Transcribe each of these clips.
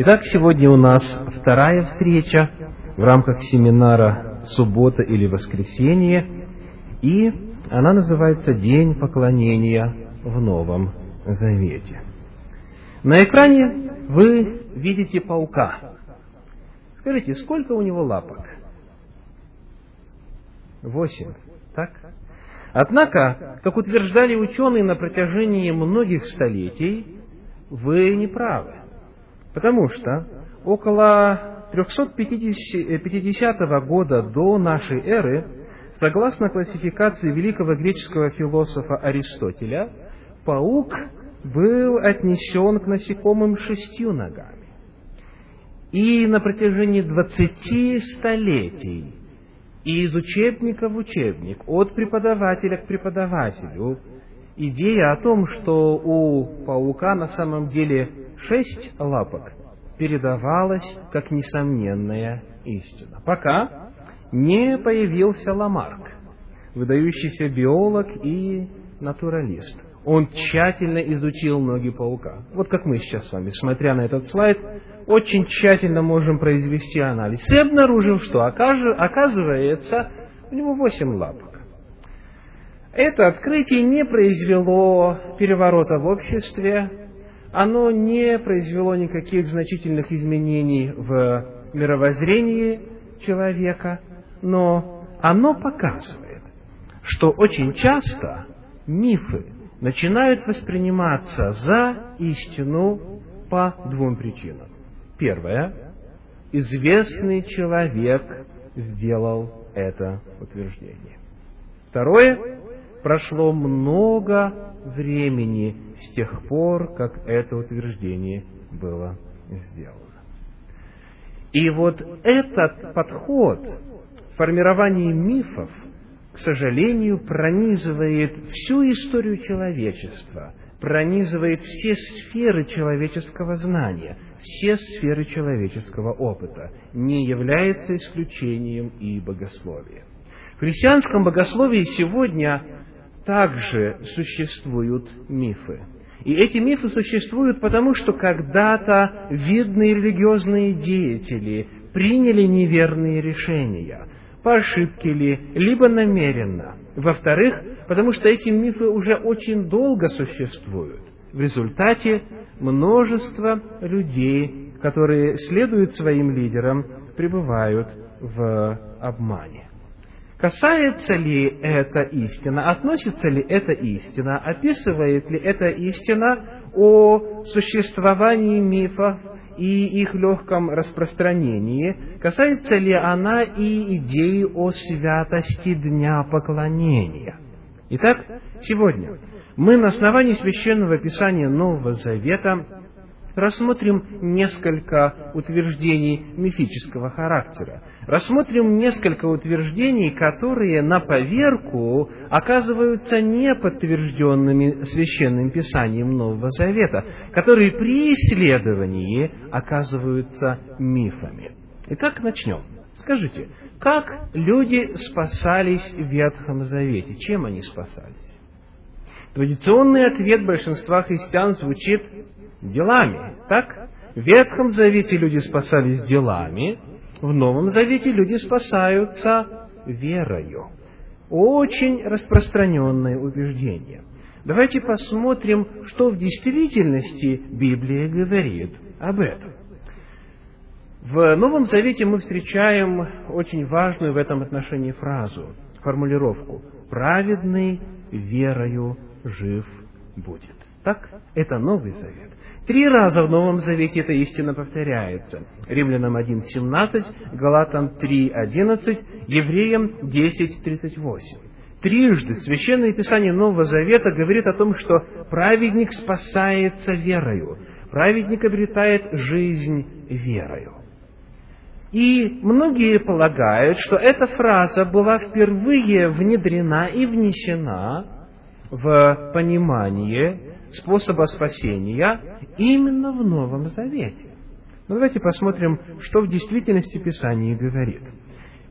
Итак, сегодня у нас вторая встреча в рамках семинара «Суббота или воскресенье», и она называется «День поклонения в Новом Завете». На экране вы видите паука. Скажите, сколько у него лапок? Восемь, так? Однако, как утверждали ученые на протяжении многих столетий, вы не правы. Потому что около 350 года до нашей эры, согласно классификации великого греческого философа Аристотеля, паук был отнесен к насекомым шестью ногами. И на протяжении двадцати столетий и из учебника в учебник, от преподавателя к преподавателю, идея о том, что у паука на самом деле шесть лапок, передавалась как несомненная истина. Пока не появился Ламарк, выдающийся биолог и натуралист. Он тщательно изучил ноги паука. Вот как мы сейчас с вами, смотря на этот слайд, очень тщательно можем произвести анализ. И обнаружим, что оказывается, у него восемь лапок. Это открытие не произвело переворота в обществе, оно не произвело никаких значительных изменений в мировоззрении человека, но оно показывает, что очень часто мифы начинают восприниматься за истину по двум причинам. Первое. Известный человек сделал это утверждение. Второе. Прошло много времени с тех пор, как это утверждение было сделано. И вот этот подход формирования мифов, к сожалению, пронизывает всю историю человечества, пронизывает все сферы человеческого знания, все сферы человеческого опыта, не является исключением и богословие. В христианском богословии сегодня также существуют мифы. И эти мифы существуют потому, что когда-то видные религиозные деятели приняли неверные решения, по ошибке ли, либо намеренно. Во-вторых, потому что эти мифы уже очень долго существуют. В результате множество людей, которые следуют своим лидерам, пребывают в обмане. Касается ли эта истина, относится ли эта истина, описывает ли эта истина о существовании мифов и их легком распространении, касается ли она и идеи о святости Дня Поклонения. Итак, сегодня мы на основании Священного Писания Нового Завета рассмотрим несколько утверждений мифического характера. Рассмотрим несколько утверждений, которые на поверку оказываются неподтвержденными священным писанием Нового Завета, которые при исследовании оказываются мифами. Итак, начнем. Скажите, как люди спасались в Ветхом Завете? Чем они спасались? Традиционный ответ большинства христиан звучит делами. Так? В Ветхом Завете люди спасались делами, в Новом Завете люди спасаются верою. Очень распространенное убеждение. Давайте посмотрим, что в действительности Библия говорит об этом. В Новом Завете мы встречаем очень важную в этом отношении фразу, формулировку «праведный верою жив будет». Так? Это Новый Завет. Три раза в Новом Завете эта истина повторяется. Римлянам 1.17, Галатам 3.11, Евреям 10.38. Трижды Священное Писание Нового Завета говорит о том, что праведник спасается верою, праведник обретает жизнь верою. И многие полагают, что эта фраза была впервые внедрена и внесена в понимание способа спасения именно в Новом Завете. Но давайте посмотрим, что в действительности Писание говорит.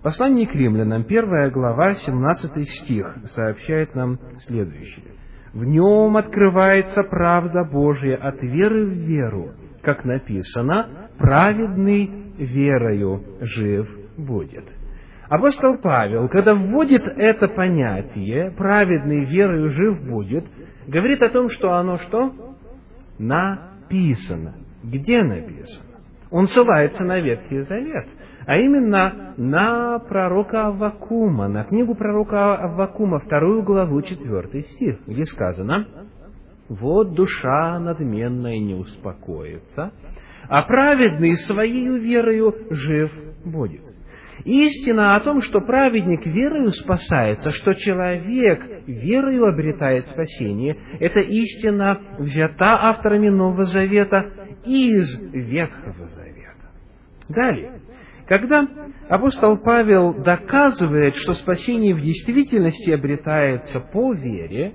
Послание к римлянам, первая глава, 17 стих, сообщает нам следующее. «В нем открывается правда Божья от веры в веру, как написано, праведный верою жив будет. Апостол Павел, когда вводит это понятие, праведный верою жив будет, говорит о том, что оно что? Написано. Где написано? Он ссылается на Ветхий Завет, а именно на пророка Аввакума, на книгу пророка Аввакума, вторую главу, четвертый стих, где сказано, «Вот душа надменная не успокоится, а праведный своей верою жив будет». Истина о том, что праведник верою спасается, что человек верою обретает спасение, эта истина взята авторами Нового Завета из Ветхого Завета. Далее, когда апостол Павел доказывает, что спасение в действительности обретается по вере,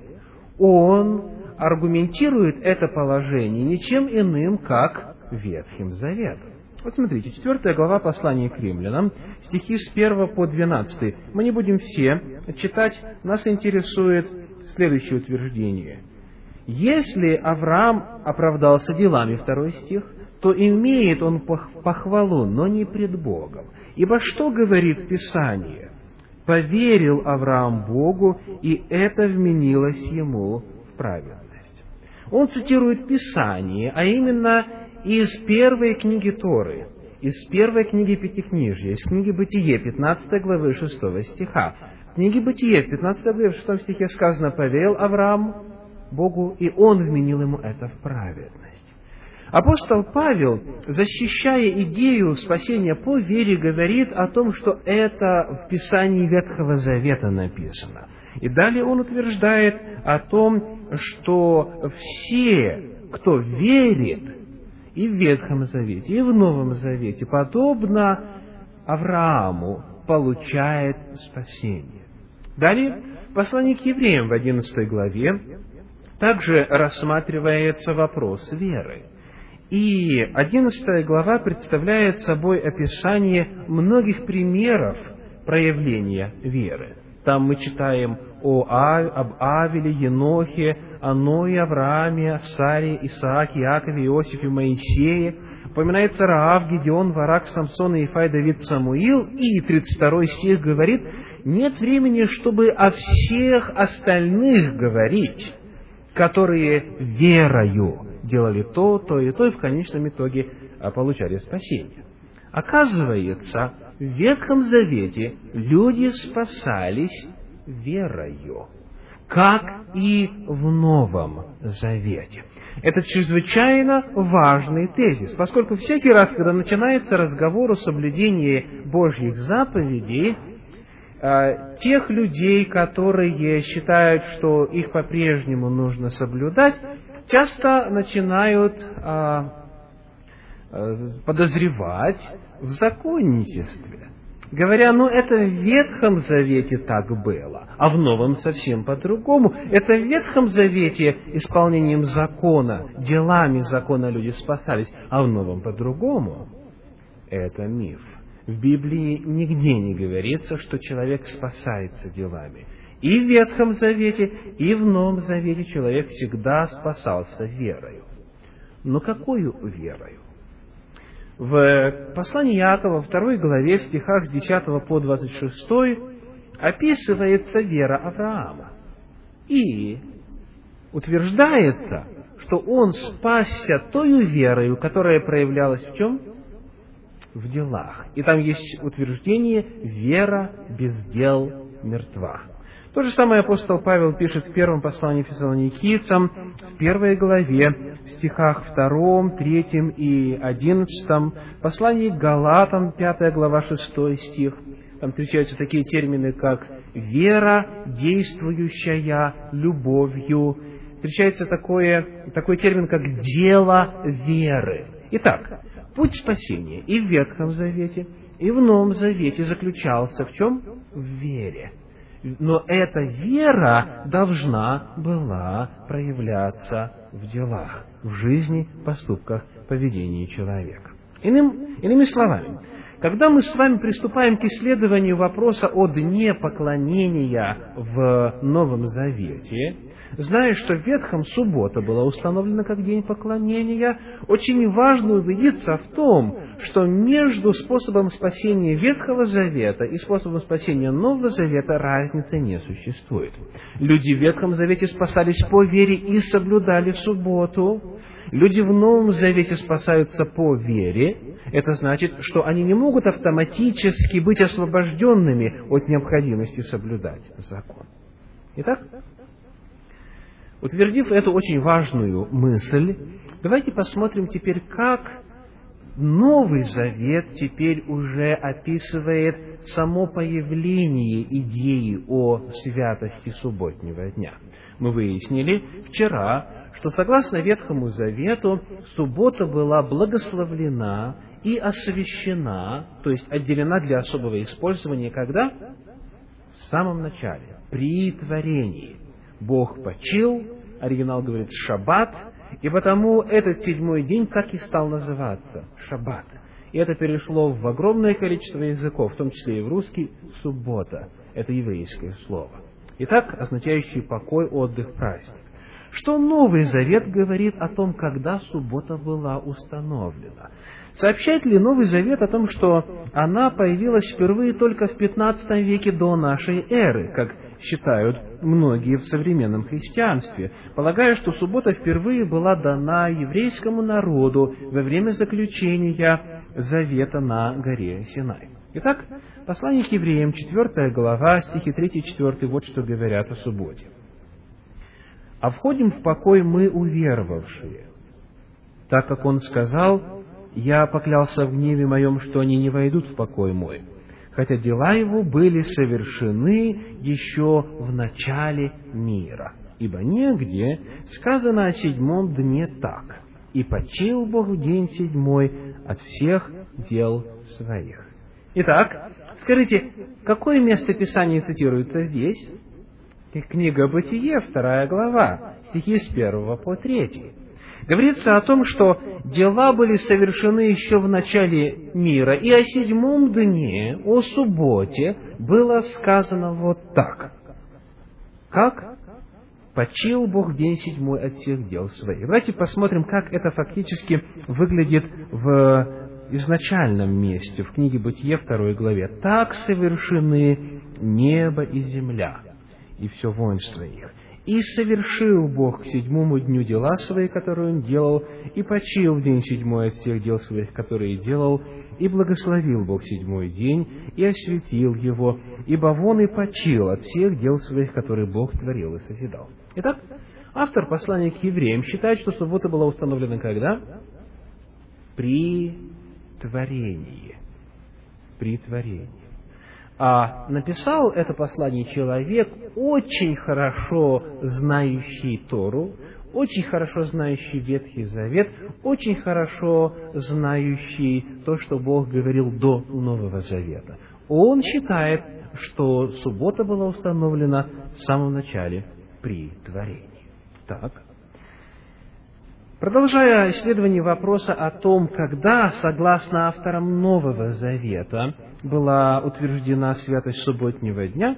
он аргументирует это положение ничем иным, как Ветхим Заветом. Вот смотрите, четвертая глава послания к римлянам, стихи с 1 по 12. Мы не будем все читать, нас интересует следующее утверждение. Если Авраам оправдался делами, второй стих, то имеет он похвалу, но не пред Богом. Ибо что говорит Писание? Поверил Авраам Богу, и это вменилось ему в праведность. Он цитирует Писание, а именно из первой книги Торы, из первой книги Пятикнижья, из книги Бытие, 15 главы 6 стиха. В книге Бытие, в 15 главе 6 стихе сказано, «Поверил Авраам Богу, и Он вменил ему это в праведность». Апостол Павел, защищая идею спасения по вере, говорит о том, что это в Писании Ветхого Завета написано. И далее он утверждает о том, что все, кто верит и в Ветхом Завете, и в Новом Завете, подобно Аврааму, получает спасение. Далее, послание к евреям в 11 главе также рассматривается вопрос веры. И 11 глава представляет собой описание многих примеров проявления веры. Там мы читаем о, об Авеле, Енохе, о Ное, Аврааме, Саре, Исааке, Иакове, Иосифе, Моисее. Упоминается Раав, Гедеон, Варак, Самсон, Ифай, Давид, Самуил. И 32 стих говорит, нет времени, чтобы о всех остальных говорить, которые верою делали то, то и то, и в конечном итоге а, получали спасение. Оказывается, в Ветхом Завете люди спасались верою, как и в Новом Завете. Это чрезвычайно важный тезис, поскольку всякий раз, когда начинается разговор о соблюдении Божьих заповедей, а, тех людей, которые считают, что их по-прежнему нужно соблюдать, часто начинают а, а, подозревать в законничестве. Говоря, ну это в Ветхом Завете так было, а в Новом совсем по-другому. Это в Ветхом Завете исполнением закона, делами закона люди спасались, а в Новом по-другому. Это миф. В Библии нигде не говорится, что человек спасается делами. И в Ветхом Завете, и в Новом Завете человек всегда спасался верою. Но какую верою? В послании Иакова, второй главе, в стихах с 10 по 26, описывается вера Авраама. И утверждается, что он спасся той верою, которая проявлялась в чем? В делах. И там есть утверждение «вера без дел мертва». То же самое апостол Павел пишет в первом послании фессалоникийцам, в первой главе, в стихах втором, третьем и одиннадцатом, послании Галатам, пятая глава, шестой стих. Там встречаются такие термины, как «вера, действующая любовью». Встречается такое, такой термин, как «дело веры». Итак, путь спасения и в Ветхом Завете, и в Новом Завете заключался в чем? В вере но эта вера должна была проявляться в делах, в жизни, поступках, поведении человека. Иным, иными словами, когда мы с вами приступаем к исследованию вопроса о дне поклонения в Новом Завете, зная, что в Ветхом суббота была установлена как день поклонения, очень важно убедиться в том, что между способом спасения Ветхого Завета и способом спасения Нового Завета разницы не существует. Люди в Ветхом Завете спасались по вере и соблюдали субботу. Люди в Новом Завете спасаются по вере. Это значит, что они не могут автоматически быть освобожденными от необходимости соблюдать закон. Итак, Утвердив эту очень важную мысль, давайте посмотрим теперь, как Новый Завет теперь уже описывает само появление идеи о святости субботнего дня. Мы выяснили вчера, что согласно Ветхому Завету суббота была благословлена и освящена, то есть отделена для особого использования, когда? В самом начале, при творении. Бог почил, оригинал говорит шаббат, и потому этот седьмой день так и стал называться шаббат. И это перешло в огромное количество языков, в том числе и в русский, суббота. Это еврейское слово. Итак, означающий покой, отдых, праздник. Что Новый Завет говорит о том, когда суббота была установлена? Сообщает ли Новый Завет о том, что она появилась впервые только в 15 веке до нашей эры, как считают многие в современном христианстве, полагая, что суббота впервые была дана еврейскому народу во время заключения завета на горе Синай. Итак, послание к евреям, 4 глава, стихи 3-4, вот что говорят о субботе. «А входим в покой мы уверовавшие, так как он сказал, «Я поклялся в гневе моем, что они не войдут в покой мой» хотя дела его были совершены еще в начале мира. Ибо негде сказано о седьмом дне так, «И почил Бог в день седьмой от всех дел своих». Итак, скажите, какое место Писания цитируется здесь? Книга Бытие, вторая глава, стихи с первого по третий говорится о том, что дела были совершены еще в начале мира, и о седьмом дне, о субботе, было сказано вот так. Как? Почил Бог день седьмой от всех дел своих. Давайте посмотрим, как это фактически выглядит в изначальном месте, в книге Бытие второй главе. «Так совершены небо и земля, и все воинство их, и совершил Бог к седьмому дню дела свои, которые Он делал, и почил в день седьмой от всех дел своих, которые делал, и благословил Бог седьмой день, и осветил его, ибо вон и почил от всех дел своих, которые Бог творил и созидал. Итак, автор послания к евреям считает, что суббота была установлена когда? При творении. При творении. А написал это послание человек, очень хорошо знающий Тору, очень хорошо знающий Ветхий Завет, очень хорошо знающий то, что Бог говорил до Нового Завета. Он считает, что суббота была установлена в самом начале при творении. Так. Продолжая исследование вопроса о том, когда, согласно авторам Нового Завета, была утверждена святость субботнего дня,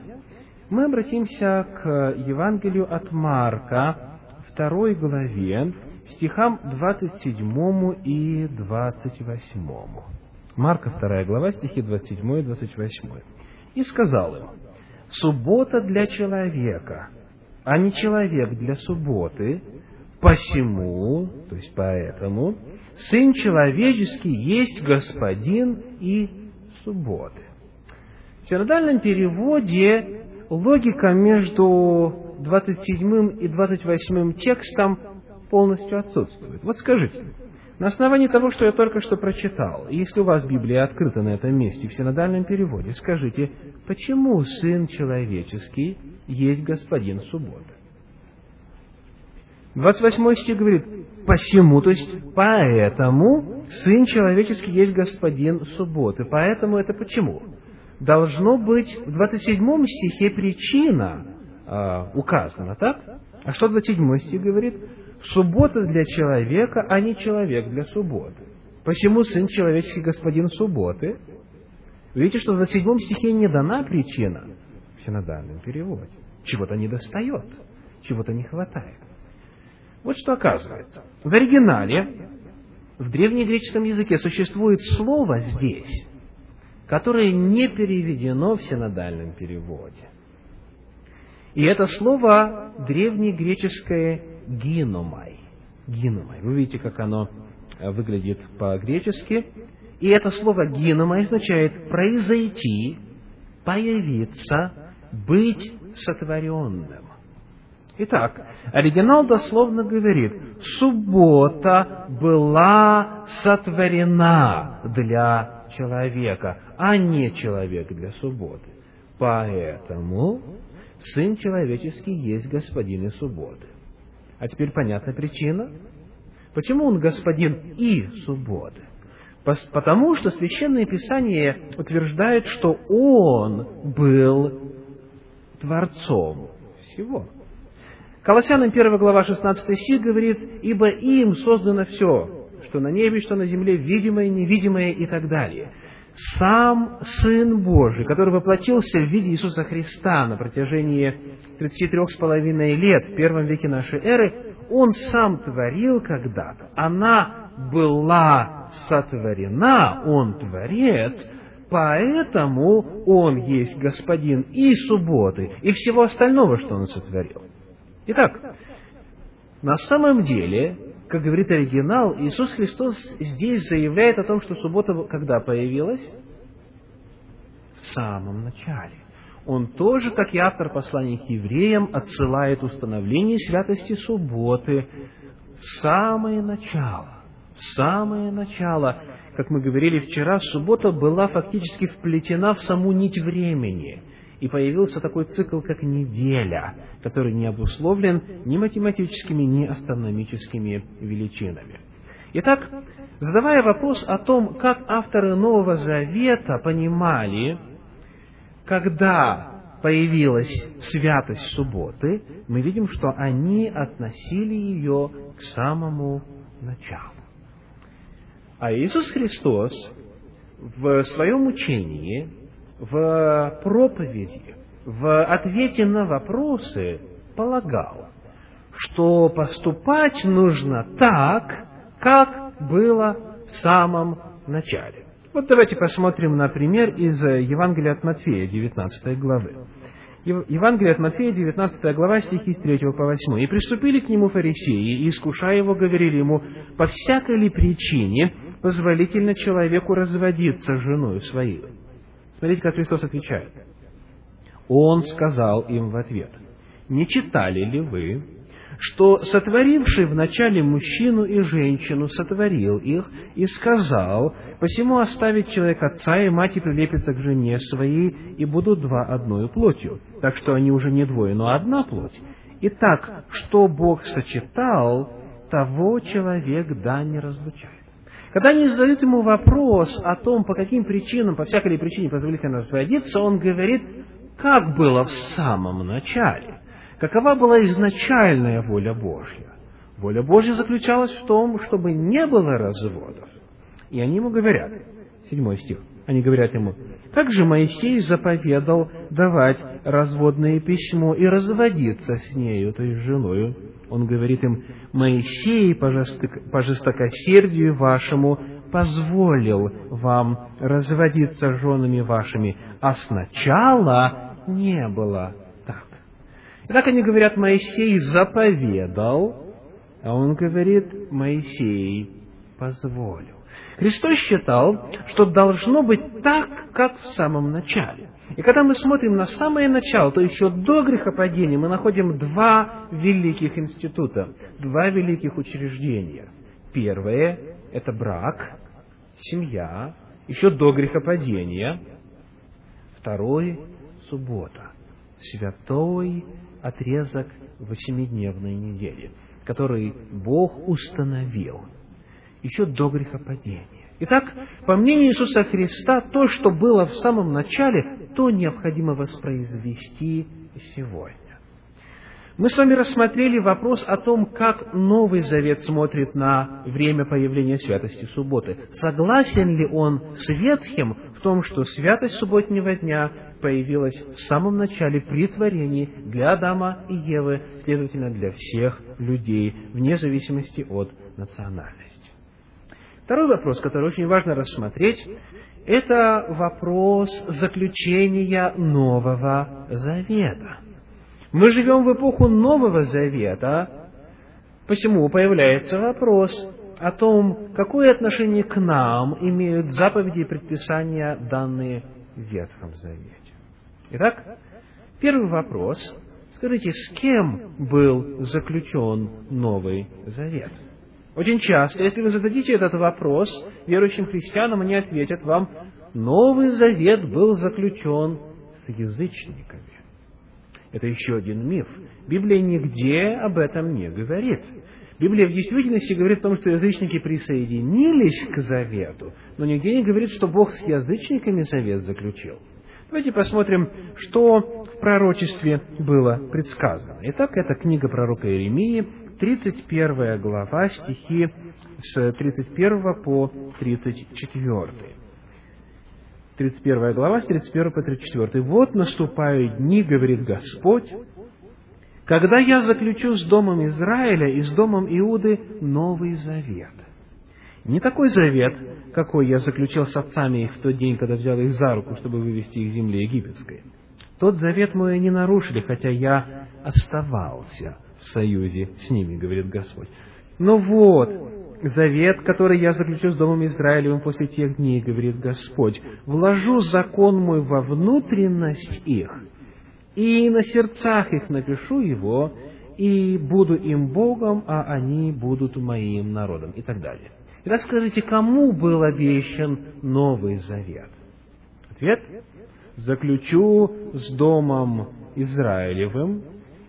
мы обратимся к Евангелию от Марка, второй главе, стихам 27 и 28. Марка, вторая глава, стихи 27 и 28. «И сказал им, суббота для человека, а не человек для субботы, посему, то есть поэтому, Сын человеческий есть Господин и субботы. В синодальном переводе логика между 27 и 28 текстом полностью отсутствует. Вот скажите, на основании того, что я только что прочитал, если у вас Библия открыта на этом месте в синодальном переводе, скажите, почему Сын Человеческий есть Господин субботы? 28 стих говорит, посему, то есть поэтому Сын Человеческий есть Господин субботы. Поэтому это почему? Должно быть в 27 стихе причина э, указана, так? А что 27 стих говорит? Суббота для человека, а не человек для субботы. Посему Сын Человеческий Господин субботы. Видите, что в 27 стихе не дана причина в синодальном переводе. Чего-то не достает, чего-то не хватает. Вот что оказывается. В оригинале, в древнегреческом языке существует слово здесь, которое не переведено в синодальном переводе. И это слово древнегреческое «гиномай». «Гиномай». Вы видите, как оно э, выглядит по-гречески. И это слово «гиномай» означает «произойти», «появиться», «быть сотворенным». Итак, оригинал дословно говорит, суббота была сотворена для человека, а не человек для субботы. Поэтому Сын человеческий есть господин и субботы. А теперь понятна причина. Почему он господин и субботы? Потому что Священное Писание утверждает, что он был Творцом всего. Колоссянам 1 глава 16 стих говорит, «Ибо им создано все, что на небе, что на земле, видимое, невидимое и так далее». Сам Сын Божий, который воплотился в виде Иисуса Христа на протяжении 33 с половиной лет в первом веке нашей эры, Он сам творил когда-то. Она была сотворена, Он творец, поэтому Он есть Господин и субботы, и всего остального, что Он сотворил. Итак, на самом деле, как говорит оригинал, Иисус Христос здесь заявляет о том, что суббота когда появилась? В самом начале. Он тоже, как и автор послания к евреям, отсылает установление святости субботы в самое начало. В самое начало, как мы говорили вчера, суббота была фактически вплетена в саму нить времени – и появился такой цикл, как неделя, который не обусловлен ни математическими, ни астрономическими величинами. Итак, задавая вопрос о том, как авторы Нового Завета понимали, когда появилась святость субботы, мы видим, что они относили ее к самому началу. А Иисус Христос в своем учении в проповеди, в ответе на вопросы полагал, что поступать нужно так, как было в самом начале. Вот давайте посмотрим на пример из Евангелия от Матфея, 19 главы. Евангелие от Матфея, 19 глава, стихи с 3 по 8. «И приступили к нему фарисеи, и, искушая его, говорили ему, по всякой ли причине позволительно человеку разводиться с женой своей?» Смотрите, как Христос отвечает. Он сказал им в ответ, «Не читали ли вы, что сотворивший вначале мужчину и женщину сотворил их и сказал, посему оставит человек отца и мать и прилепится к жене своей, и будут два одною плотью. Так что они уже не двое, но одна плоть. Итак, что Бог сочетал, того человек да не разлучает. Когда они задают ему вопрос о том, по каким причинам, по всякой ли причине позволительно разводиться, он говорит, как было в самом начале, какова была изначальная воля Божья. Воля Божья заключалась в том, чтобы не было разводов. И они ему говорят, седьмой стих, они говорят ему, как же Моисей заповедал давать разводное письмо и разводиться с нею, то есть женою он говорит им, Моисей по, жестокосердию вашему позволил вам разводиться с женами вашими, а сначала не было так. И так они говорят, Моисей заповедал, а он говорит, Моисей позволил. Христос считал, что должно быть так, как в самом начале. И когда мы смотрим на самое начало, то еще до грехопадения, мы находим два великих института, два великих учреждения. Первое – это брак, семья, еще до грехопадения. Второй – суббота, святой отрезок восьмидневной недели, который Бог установил еще до грехопадения. Итак, по мнению Иисуса Христа, то, что было в самом начале, то необходимо воспроизвести сегодня. Мы с вами рассмотрели вопрос о том, как Новый Завет смотрит на время появления святости субботы. Согласен ли он с Ветхим в том, что святость субботнего дня появилась в самом начале при творении для Адама и Евы, следовательно, для всех людей, вне зависимости от национальности. Второй вопрос, который очень важно рассмотреть, это вопрос заключения Нового Завета. Мы живем в эпоху Нового Завета, посему появляется вопрос о том, какое отношение к нам имеют заповеди и предписания, данные в Ветхом Завете. Итак, первый вопрос. Скажите, с кем был заключен Новый Завет? Очень часто, если вы зададите этот вопрос верующим христианам, они ответят вам, Новый Завет был заключен с язычниками. Это еще один миф. Библия нигде об этом не говорит. Библия в действительности говорит о том, что язычники присоединились к завету, но нигде не говорит, что Бог с язычниками завет заключил. Давайте посмотрим, что в пророчестве было предсказано. Итак, это книга пророка Иеремии, 31 глава, стихи с 31 по 34. 31 глава, с 31 по 34. «Вот наступают дни, говорит Господь, когда я заключу с домом Израиля и с домом Иуды новый завет. Не такой завет, какой я заключил с отцами их в тот день, когда взял их за руку, чтобы вывести их из земли египетской. Тот завет мой они нарушили, хотя я оставался в союзе с ними, говорит Господь. Но вот, завет, который я заключу с Домом Израилевым после тех дней, говорит Господь, вложу закон мой во внутренность их, и на сердцах их напишу его, и буду им Богом, а они будут моим народом, и так далее. Итак, скажите, кому был обещан Новый Завет? Ответ – заключу с Домом Израилевым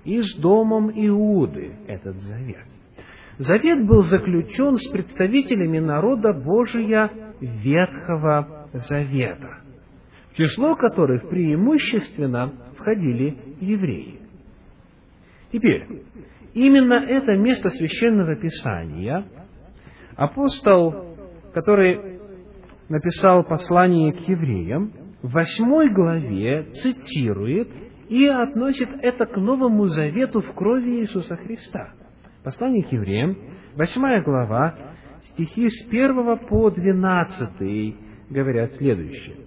и с Домом Иуды этот завет. Завет был заключен с представителями народа Божия Ветхого Завета, в число которых преимущественно входили евреи. Теперь, именно это место священного писания апостол, который написал послание к евреям, в восьмой главе цитирует и относит это к Новому Завету в крови Иисуса Христа – Послание к евреям, 8 глава, стихи с 1 по 12 говорят следующее.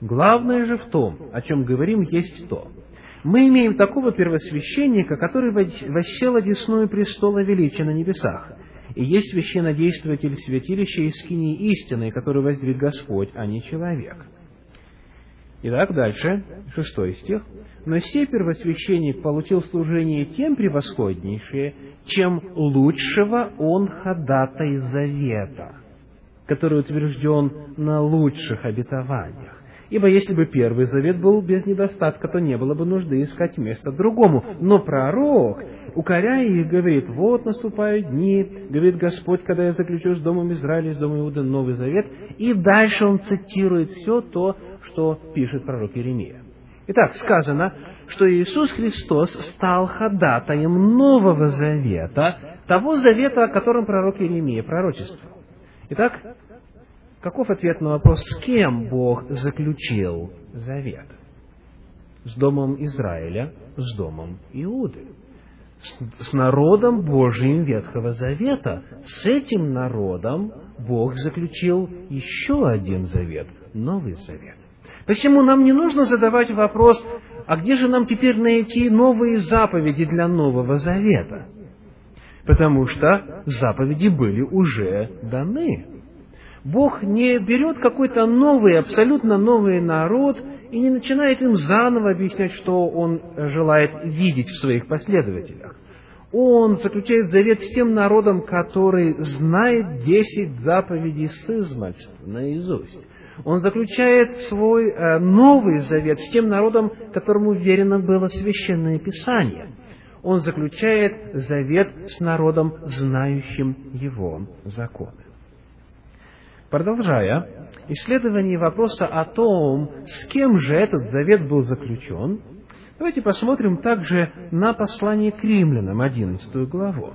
Главное же в том, о чем говорим, есть то. Мы имеем такого первосвященника, который воссел одесную престола величия на небесах, и есть священнодействователь святилища и скинии истины, который воздвиг Господь, а не человек. Итак, дальше, шестой стих. «Но сей первосвященник получил служение тем превосходнейшее, чем лучшего он ходатай завета, который утвержден на лучших обетованиях. Ибо если бы первый завет был без недостатка, то не было бы нужды искать место другому. Но пророк, укоряя их, говорит, вот наступают дни, говорит Господь, когда я заключу с Домом Израиля, с Домом Иуды Новый Завет. И дальше он цитирует все то, что пишет пророк Иеремия. Итак, сказано, что Иисус Христос стал ходатаем Нового Завета, того Завета, о котором пророк Иеремия пророчествовал. Итак, каков ответ на вопрос, с кем Бог заключил завет? С домом Израиля, с домом Иуды. С, народом Божьим Ветхого Завета. С этим народом Бог заключил еще один завет, Новый Завет. Посему нам не нужно задавать вопрос, а где же нам теперь найти новые заповеди для Нового Завета? Потому что заповеди были уже даны. Бог не берет какой-то новый, абсолютно новый народ и не начинает им заново объяснять, что Он желает видеть в своих последователях. Он заключает завет с тем народом, который знает десять заповедей с измальства наизусть он заключает свой э, новый завет с тем народом, которому верено было священное писание. Он заключает завет с народом, знающим его законы. Продолжая исследование вопроса о том, с кем же этот завет был заключен, Давайте посмотрим также на послание к римлянам, 11 главу.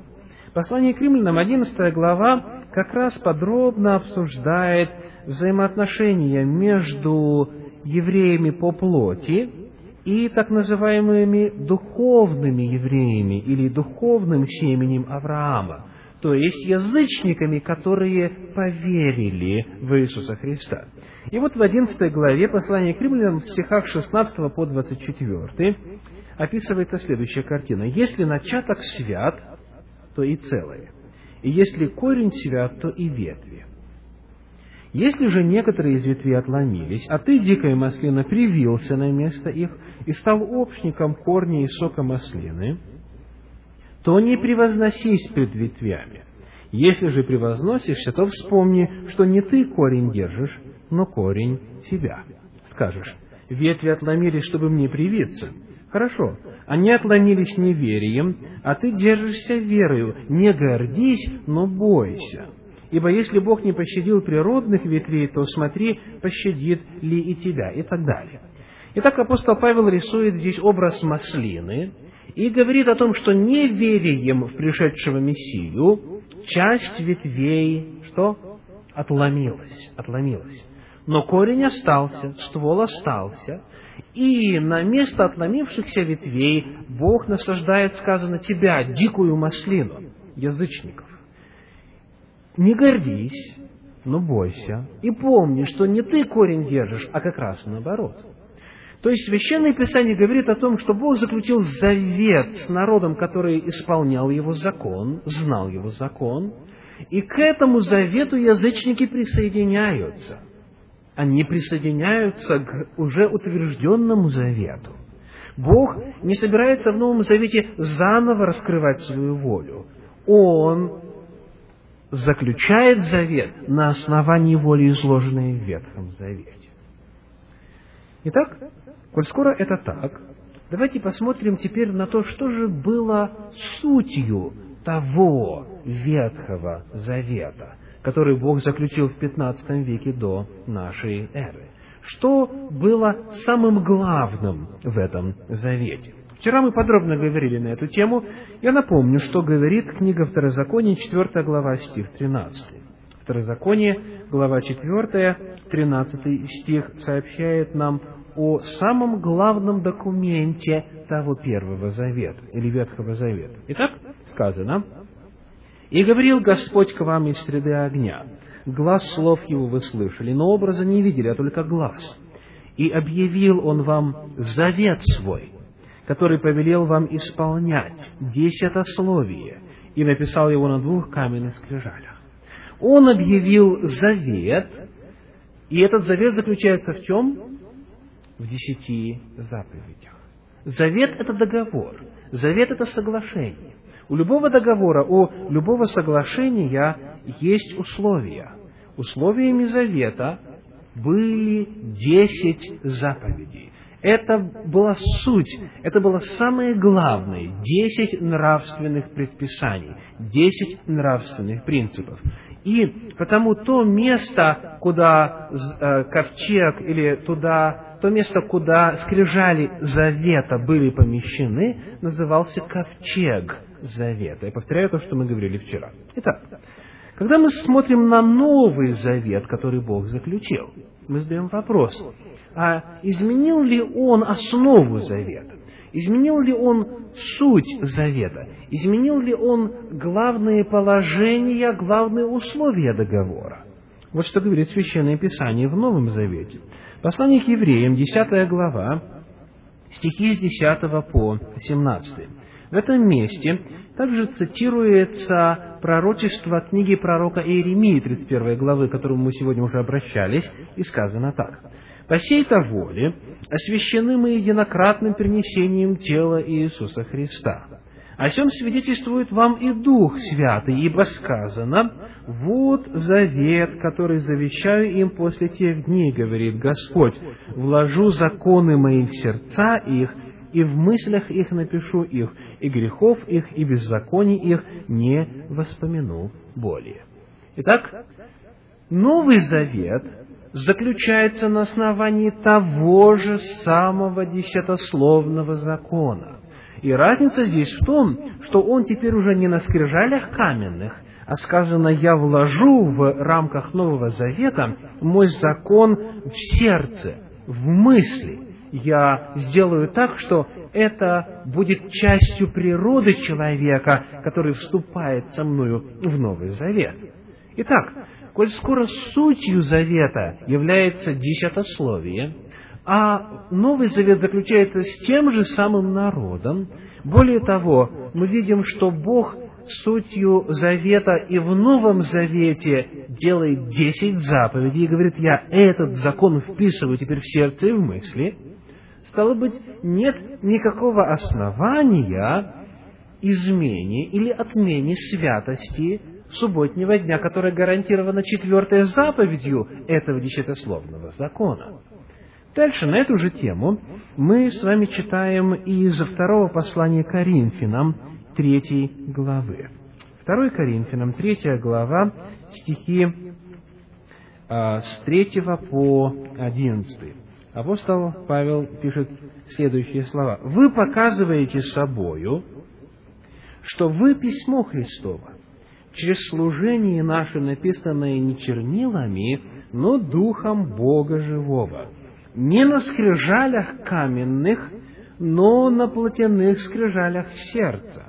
Послание к римлянам, 11 глава, как раз подробно обсуждает взаимоотношения между евреями по плоти и так называемыми духовными евреями или духовным семенем Авраама, то есть язычниками, которые поверили в Иисуса Христа. И вот в 11 главе послания к римлянам в стихах 16 по 24 описывается следующая картина. «Если начаток свят, то и целое, и если корень свят, то и ветви. Если же некоторые из ветвей отломились, а ты, дикая маслина, привился на место их и стал общником корня и сока маслины, то не превозносись пред ветвями. Если же превозносишься, то вспомни, что не ты корень держишь, но корень тебя. Скажешь, ветви отломились, чтобы мне привиться. Хорошо, они отломились неверием, а ты держишься верою. Не гордись, но бойся. Ибо если Бог не пощадил природных ветвей, то смотри, пощадит ли и тебя, и так далее. Итак, апостол Павел рисует здесь образ маслины и говорит о том, что неверием в пришедшего Мессию часть ветвей, что? Отломилась, отломилась. Но корень остался, ствол остался, и на место отломившихся ветвей Бог насаждает, сказано, тебя, дикую маслину, язычников. Не гордись, но бойся, и помни, что не ты корень держишь, а как раз наоборот. То есть Священное Писание говорит о том, что Бог заключил завет с народом, который исполнял его закон, знал его закон, и к этому завету язычники присоединяются – они присоединяются к уже утвержденному завету. Бог не собирается в Новом Завете заново раскрывать свою волю. Он заключает завет на основании воли, изложенной в Ветхом Завете. Итак, коль скоро это так, давайте посмотрим теперь на то, что же было сутью того Ветхого Завета, который Бог заключил в 15 веке до нашей эры. Что было самым главным в этом завете? Вчера мы подробно говорили на эту тему. Я напомню, что говорит книга Второзакония, 4 глава, стих 13. Второзаконие, глава 4, 13 стих сообщает нам о самом главном документе того Первого Завета, или Ветхого Завета. Итак, сказано, и говорил Господь к вам из среды огня. Глаз слов его вы слышали, но образа не видели, а только глаз. И объявил он вам завет свой, который повелел вам исполнять, десятословие, и написал его на двух каменных скрижалях. Он объявил завет, и этот завет заключается в чем? В десяти заповедях. Завет – это договор, завет – это соглашение. У любого договора, у любого соглашения есть условия. Условиями завета были десять заповедей. Это была суть, это было самое главное, десять нравственных предписаний, десять нравственных принципов. И потому то место, куда э, ковчег или туда, то место, куда скрижали завета были помещены, назывался ковчег Завета. Я повторяю то, что мы говорили вчера. Итак, когда мы смотрим на Новый Завет, который Бог заключил, мы задаем вопрос, а изменил ли Он основу Завета? Изменил ли Он суть Завета? Изменил ли Он главные положения, главные условия договора? Вот что говорит Священное Писание в Новом Завете. Послание к евреям, 10 глава, стихи с 10 по 17. В этом месте также цитируется пророчество книги пророка Иеремии, 31 главы, к которому мы сегодня уже обращались, и сказано так. «По сей-то воле освящены мы единократным перенесением тела Иисуса Христа. О сем свидетельствует вам и Дух Святый, ибо сказано, «Вот завет, который завещаю им после тех дней, — говорит Господь, — вложу законы мои в сердца их, и в мыслях их напишу их, и грехов их, и беззаконий их не воспомяну более». Итак, Новый Завет заключается на основании того же самого десятословного закона. И разница здесь в том, что он теперь уже не на скрижалях каменных, а сказано, я вложу в рамках Нового Завета мой закон в сердце, в мысли. Я сделаю так, что это будет частью природы человека, который вступает со мною в Новый Завет. Итак, коль скоро сутью Завета является десятословие, а Новый Завет заключается с тем же самым народом, более того, мы видим, что Бог сутью завета и в Новом Завете делает десять заповедей и говорит, я этот закон вписываю теперь в сердце и в мысли, стало быть, нет никакого основания измене или отмене святости субботнего дня, которая гарантирована четвертой заповедью этого десятословного закона. Дальше на эту же тему мы с вами читаем из второго послания Коринфянам, третьей главы. Второй Коринфянам, третья глава, стихи а, с третьего по одиннадцатый. Апостол Павел пишет следующие слова. «Вы показываете собою, что вы письмо Христово, через служение наше, написанное не чернилами, но духом Бога живого, не на скрижалях каменных, но на плотяных скрижалях сердца.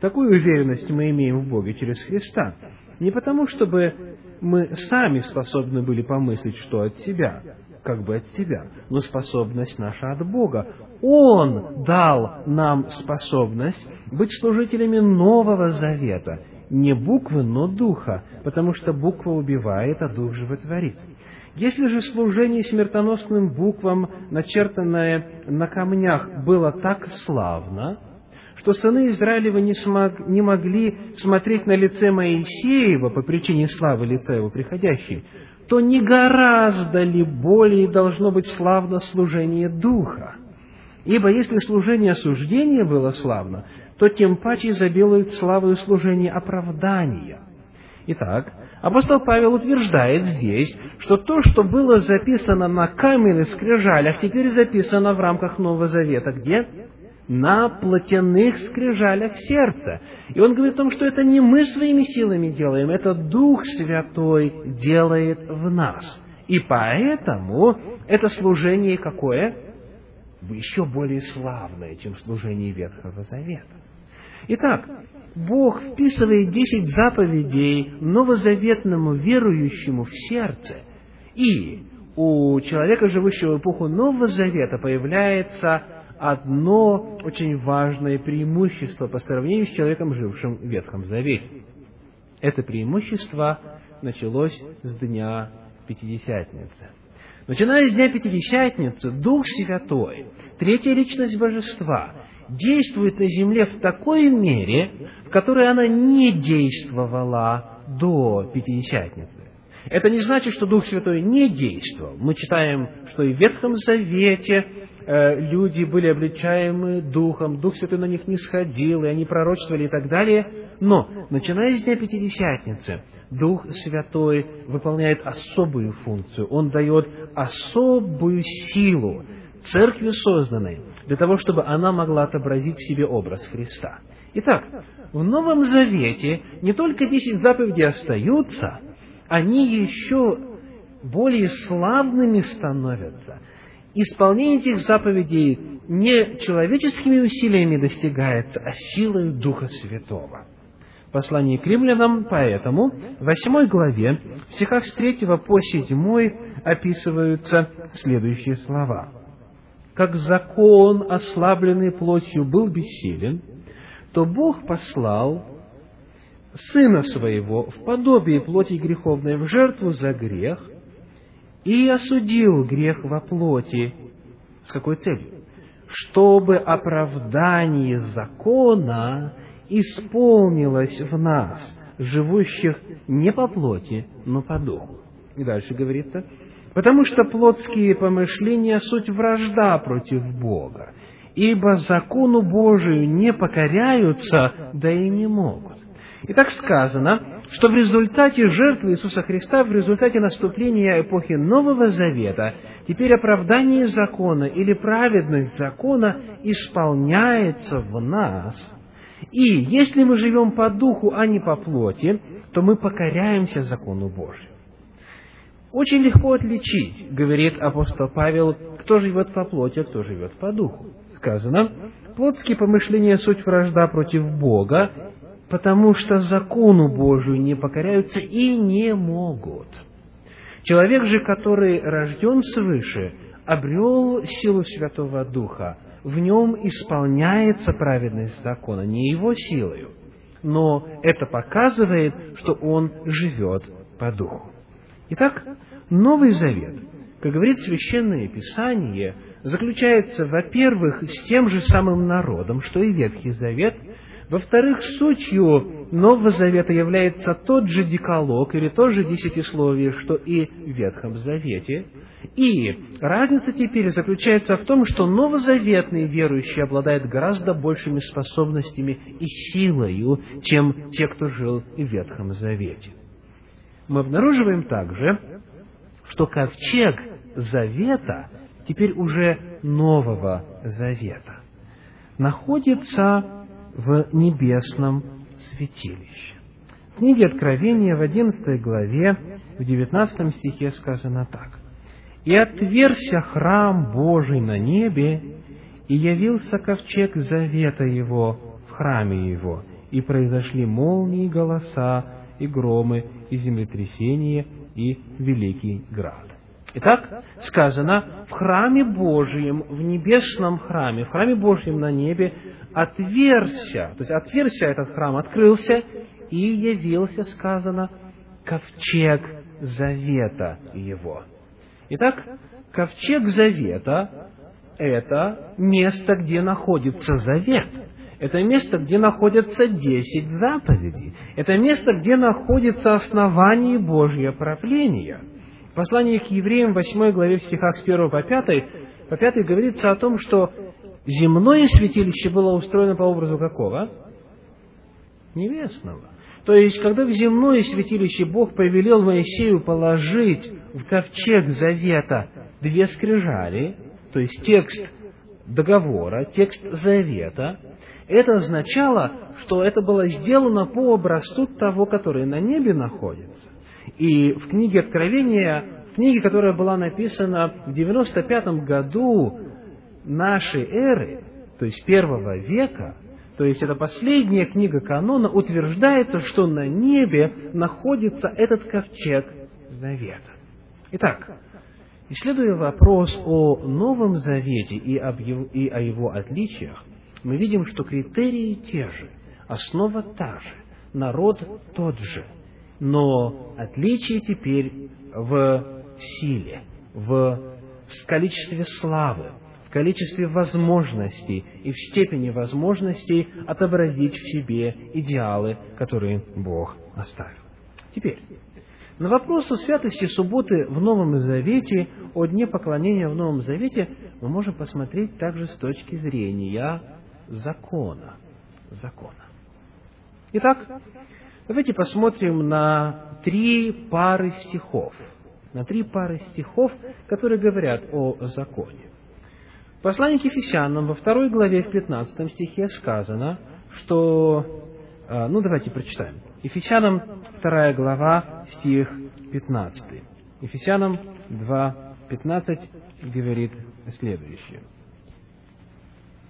Такую уверенность мы имеем в Боге через Христа. Не потому, чтобы мы сами способны были помыслить, что от себя, как бы от себя, но способность наша от Бога. Он дал нам способность быть служителями Нового Завета, не буквы, но духа, потому что буква убивает, а дух животворит. Если же служение смертоносным буквам, начертанное на камнях, было так славно, что сыны Израилева не, смог, не могли смотреть на лице Моисеева по причине славы лица его приходящей, то не гораздо ли более должно быть славно служение Духа? Ибо если служение осуждения было славно, то тем паче изобилует славою служение оправдания. Итак, апостол Павел утверждает здесь, что то, что было записано на каменных скрижалях, теперь записано в рамках Нового Завета. Где? На плотяных скрижалях сердца. И он говорит о том, что это не мы своими силами делаем, это Дух Святой делает в нас. И поэтому это служение какое? Еще более славное, чем служение Ветхого Завета. Итак, Бог вписывает десять заповедей новозаветному верующему в сердце. И у человека, живущего в эпоху Нового Завета, появляется одно очень важное преимущество по сравнению с человеком, жившим в Ветхом Завете. Это преимущество началось с дня Пятидесятницы. Начиная с дня Пятидесятницы, Дух Святой, третья личность Божества, действует на земле в такой мере, в которой она не действовала до Пятидесятницы. Это не значит, что Дух Святой не действовал. Мы читаем, что и в Ветхом Завете люди были обличаемы Духом, Дух Святой на них не сходил, и они пророчествовали и так далее. Но, начиная с Дня Пятидесятницы, Дух Святой выполняет особую функцию. Он дает особую силу церкви созданной для того, чтобы она могла отобразить в себе образ Христа. Итак, в Новом Завете не только десять заповедей остаются, они еще более славными становятся. Исполнение этих заповедей не человеческими усилиями достигается, а силой Духа Святого. Послание к римлянам, поэтому в восьмой главе, в стихах с третьего по седьмой описываются следующие слова – как закон, ослабленный плотью, был бессилен, то Бог послал Сына Своего в подобие плоти греховной в жертву за грех и осудил грех во плоти. С какой целью? Чтобы оправдание закона исполнилось в нас, живущих не по плоти, но по духу. И дальше говорится, Потому что плотские помышления – суть вражда против Бога, ибо закону Божию не покоряются, да и не могут. И так сказано, что в результате жертвы Иисуса Христа, в результате наступления эпохи Нового Завета, теперь оправдание закона или праведность закона исполняется в нас. И если мы живем по духу, а не по плоти, то мы покоряемся закону Божьему. Очень легко отличить, говорит апостол Павел, кто живет по плоти, а кто живет по духу. Сказано, плотские помышления – суть вражда против Бога, потому что закону Божию не покоряются и не могут. Человек же, который рожден свыше, обрел силу Святого Духа, в нем исполняется праведность закона, не его силою, но это показывает, что он живет по духу. Итак, Новый Завет, как говорит Священное Писание, заключается, во-первых, с тем же самым народом, что и Ветхий Завет, во-вторых, сутью Нового Завета является тот же декалог или то же десятисловие, что и в Ветхом Завете. И разница теперь заключается в том, что новозаветные верующие обладают гораздо большими способностями и силою, чем те, кто жил в Ветхом Завете. Мы обнаруживаем также, что ковчег Завета, теперь уже Нового Завета, находится в небесном святилище. В книге Откровения в 11 главе, в 19 стихе сказано так. «И отверся храм Божий на небе, и явился ковчег завета его в храме его, и произошли молнии, голоса, и громы, и землетрясения, и великий град. Итак, сказано, в храме Божьем, в небесном храме, в храме Божьем на небе отверся, то есть отверся этот храм, открылся, и явился, сказано, ковчег завета его. Итак, ковчег завета – это место, где находится завет – это место, где находятся десять заповедей. Это место, где находится основание Божье прокления. В послании к евреям, в 8 главе, в стихах с 1 по 5, по 5 говорится о том, что земное святилище было устроено по образу какого? Небесного. То есть, когда в земное святилище Бог повелел Моисею положить в ковчег завета две скрижали, то есть текст договора, текст завета, это означало, что это было сделано по образцу того, который на небе находится. И в книге Откровения, в книге, которая была написана в 95 году нашей эры, то есть первого века, то есть это последняя книга канона, утверждается, что на небе находится этот ковчег завета. Итак, исследуя вопрос о Новом Завете и, об его, и о его отличиях, мы видим, что критерии те же, основа та же, народ тот же, но отличие теперь в силе, в количестве славы, в количестве возможностей и в степени возможностей отобразить в себе идеалы, которые Бог оставил. Теперь, на вопрос о святости субботы в Новом Завете, о дне поклонения в Новом Завете, мы можем посмотреть также с точки зрения закона. Закона. Итак, давайте посмотрим на три пары стихов. На три пары стихов, которые говорят о законе. В послании к Ефесянам во второй главе в 15 стихе сказано, что... А, ну, давайте прочитаем. Ефесянам 2 глава, стих 15. Ефесянам 2, 15 говорит следующее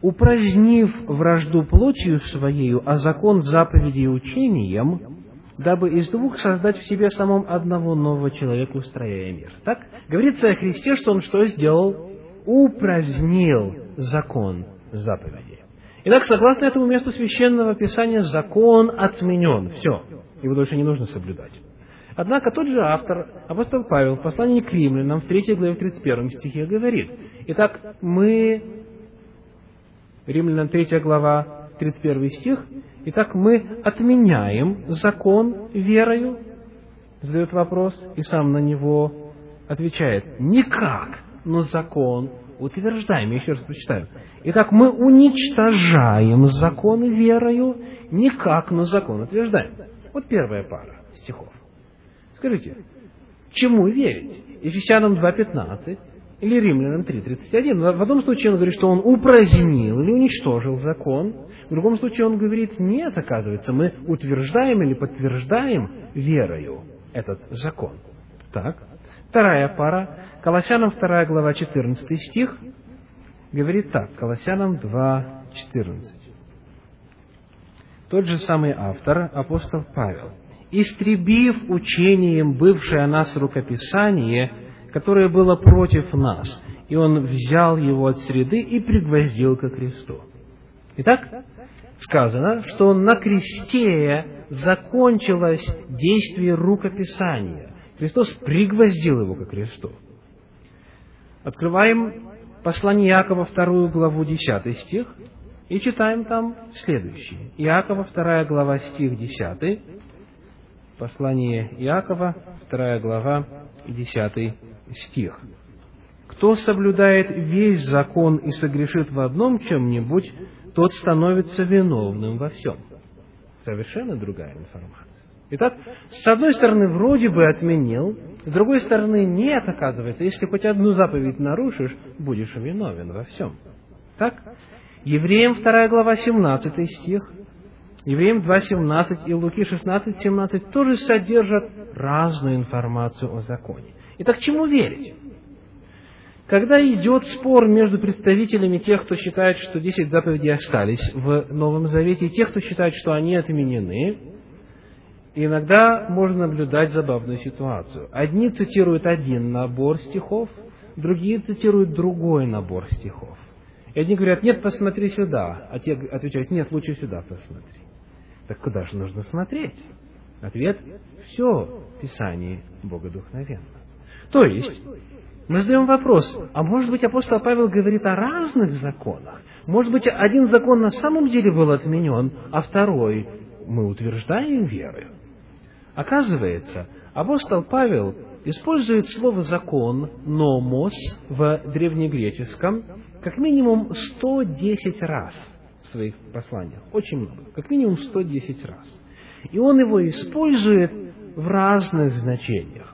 упразднив вражду плотью своею, а закон заповедей учением, дабы из двух создать в себе самом одного нового человека, устрояя мир. Так? Говорится о Христе, что Он что сделал? Упразднил закон заповедей. Итак, согласно этому месту Священного Писания, закон отменен. Все. Его больше не нужно соблюдать. Однако тот же автор, апостол Павел, в послании к римлянам, в 3 главе, в 31 стихе говорит, «Итак, мы Римлянам 3 глава, 31 стих. Итак, мы отменяем закон верою, задает вопрос, и сам на него отвечает, никак, но закон утверждаем. Я еще раз прочитаю. Итак, мы уничтожаем закон верою, никак, но закон утверждаем. Вот первая пара стихов. Скажите, чему верить? Ефесянам 2.15 или Римлянам 3.31. В одном случае он говорит, что он упразднил или уничтожил закон. В другом случае он говорит, нет, оказывается, мы утверждаем или подтверждаем верою этот закон. Так. Вторая пара. Колоссянам 2 глава 14 стих говорит так. Колоссянам 2, 14. Тот же самый автор, апостол Павел. «Истребив учением бывшее о нас рукописание, которое было против нас, и он взял его от среды и пригвоздил ко кресту». Итак, сказано, что на кресте закончилось действие рукописания. Христос пригвоздил его ко кресту. Открываем послание Иакова, вторую главу, десятый стих, и читаем там следующее. Иакова, вторая глава, стих десятый. Послание Иакова, вторая глава, десятый стих. Кто соблюдает весь закон и согрешит в одном чем-нибудь, тот становится виновным во всем. Совершенно другая информация. Итак, с одной стороны, вроде бы отменил, с другой стороны, нет, оказывается, если хоть одну заповедь нарушишь, будешь виновен во всем. Так? Евреям 2 глава 17 стих, Евреям 2.17 и Луки 16.17 тоже содержат разную информацию о законе. Итак, чему верить? Когда идет спор между представителями тех, кто считает, что 10 заповедей остались в Новом Завете, и тех, кто считает, что они отменены, иногда можно наблюдать забавную ситуацию. Одни цитируют один набор стихов, другие цитируют другой набор стихов. И одни говорят, нет, посмотри сюда, а те отвечают, нет, лучше сюда посмотри. Так куда же нужно смотреть? Ответ – все Писание богодухновенно. То есть, мы задаем вопрос, а может быть апостол Павел говорит о разных законах? Может быть, один закон на самом деле был отменен, а второй мы утверждаем верой? Оказывается, апостол Павел использует слово «закон» «номос» в древнегреческом как минимум 110 раз в своих посланиях. Очень много. Как минимум 110 раз. И он его использует в разных значениях.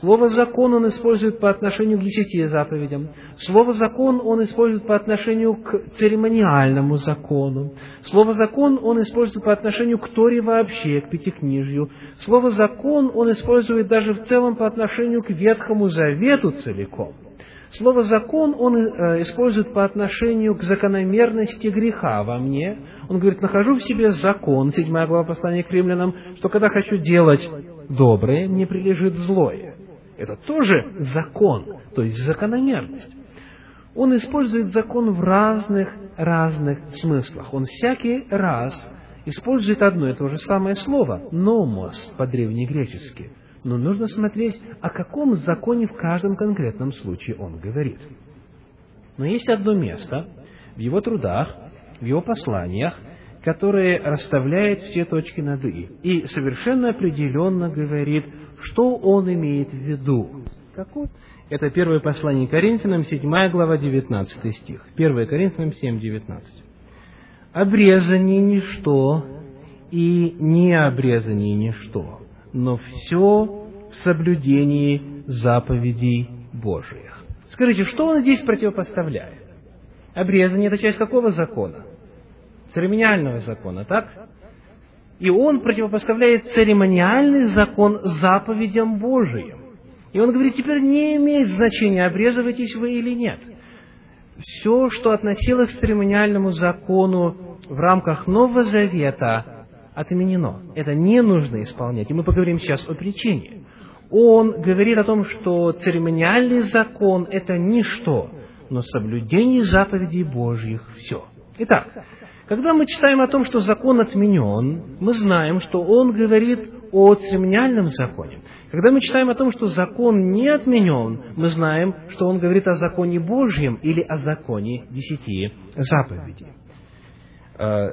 Слово «закон» он использует по отношению к десяти заповедям. Слово «закон» он использует по отношению к церемониальному закону. Слово «закон» он использует по отношению к Торе вообще, к Пятикнижью. Слово «закон» он использует даже в целом по отношению к Ветхому Завету целиком. Слово «закон» он э, использует по отношению к закономерности греха во мне. Он говорит, нахожу в себе закон, 7 глава послания к римлянам, что когда хочу делать доброе, мне прилежит злое. Это тоже закон, то есть закономерность. Он использует закон в разных, разных смыслах. Он всякий раз использует одно и то же самое слово «номос» по-древнегречески. Но нужно смотреть, о каком законе в каждом конкретном случае он говорит. Но есть одно место в его трудах, в его посланиях, которое расставляет все точки над «и» и совершенно определенно говорит что он имеет в виду? Это первое послание Коринфянам, 7 глава, 19 стих. 1 Коринфянам 7, 19. Обрезание ничто и не обрезание ничто, но все в соблюдении заповедей Божиих. Скажите, что он здесь противопоставляет? Обрезание – это часть какого закона? Церемониального закона, так? И он противопоставляет церемониальный закон заповедям Божиим. И он говорит, теперь не имеет значения, обрезываетесь вы или нет. Все, что относилось к церемониальному закону в рамках Нового Завета, отменено. Это не нужно исполнять. И мы поговорим сейчас о причине. Он говорит о том, что церемониальный закон – это ничто, но соблюдение заповедей Божьих – все. Итак, когда мы читаем о том, что закон отменен, мы знаем, что он говорит о церемониальном законе. Когда мы читаем о том, что закон не отменен, мы знаем, что он говорит о законе Божьем или о законе десяти заповедей. Э,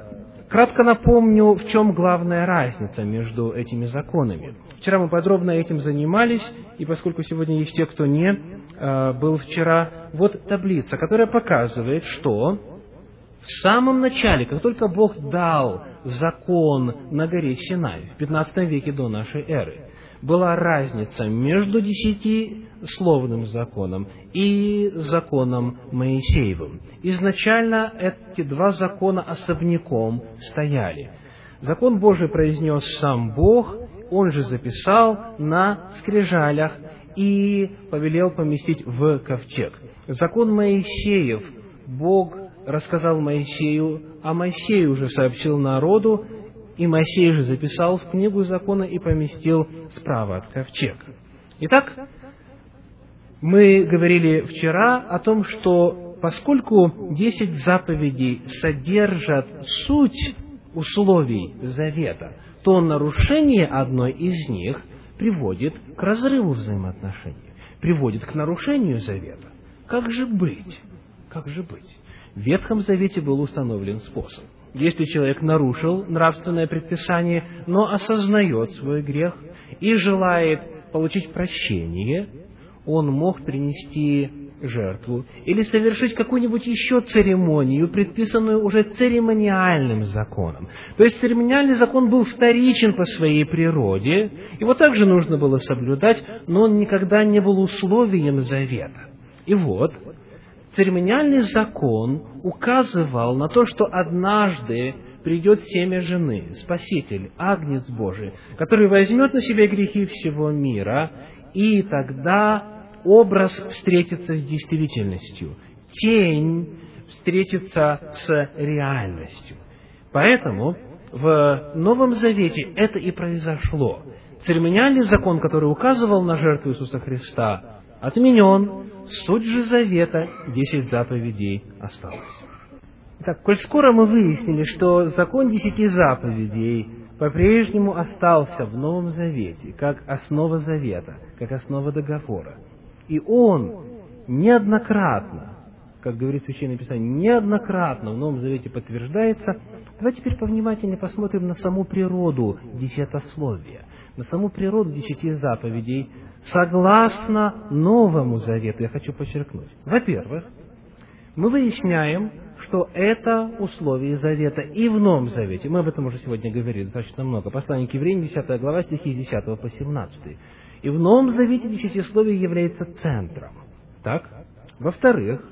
кратко напомню, в чем главная разница между этими законами. Вчера мы подробно этим занимались, и поскольку сегодня есть те, кто не э, был вчера, вот таблица, которая показывает, что В самом начале, как только Бог дал закон на горе Синай, в 15 веке до нашей эры, была разница между десятисловным законом и законом Моисеевым. Изначально эти два закона особняком стояли. Закон Божий произнес сам Бог, он же записал на скрижалях и повелел поместить в ковчег. Закон Моисеев Бог рассказал Моисею, а Моисей уже сообщил народу, и Моисей же записал в книгу закона и поместил справа от ковчега. Итак, мы говорили вчера о том, что поскольку десять заповедей содержат суть условий завета, то нарушение одной из них приводит к разрыву взаимоотношений, приводит к нарушению завета. Как же быть? Как же быть? В Ветхом Завете был установлен способ. Если человек нарушил нравственное предписание, но осознает свой грех и желает получить прощение, он мог принести жертву или совершить какую-нибудь еще церемонию, предписанную уже церемониальным законом. То есть церемониальный закон был вторичен по своей природе, его также нужно было соблюдать, но он никогда не был условием завета. И вот, церемониальный закон указывал на то, что однажды придет семя жены, Спаситель, Агнец Божий, который возьмет на себя грехи всего мира, и тогда образ встретится с действительностью, тень встретится с реальностью. Поэтому в Новом Завете это и произошло. Церемониальный закон, который указывал на жертву Иисуса Христа, отменен, Суть же завета, десять заповедей осталось. Итак, коль скоро мы выяснили, что закон десяти заповедей по-прежнему остался в Новом Завете, как основа завета, как основа договора, и он неоднократно, как говорит Священное Писание, неоднократно в Новом Завете подтверждается, давайте теперь повнимательнее посмотрим на саму природу десятословия, на саму природу десяти заповедей, согласно Новому Завету, я хочу подчеркнуть. Во-первых, мы выясняем, что это условие Завета и в Новом Завете. Мы об этом уже сегодня говорили достаточно много. Послание к евреям, 10 глава, стихи с 10 по 17. И в Новом Завете десятисловие является центром. Так? Во-вторых,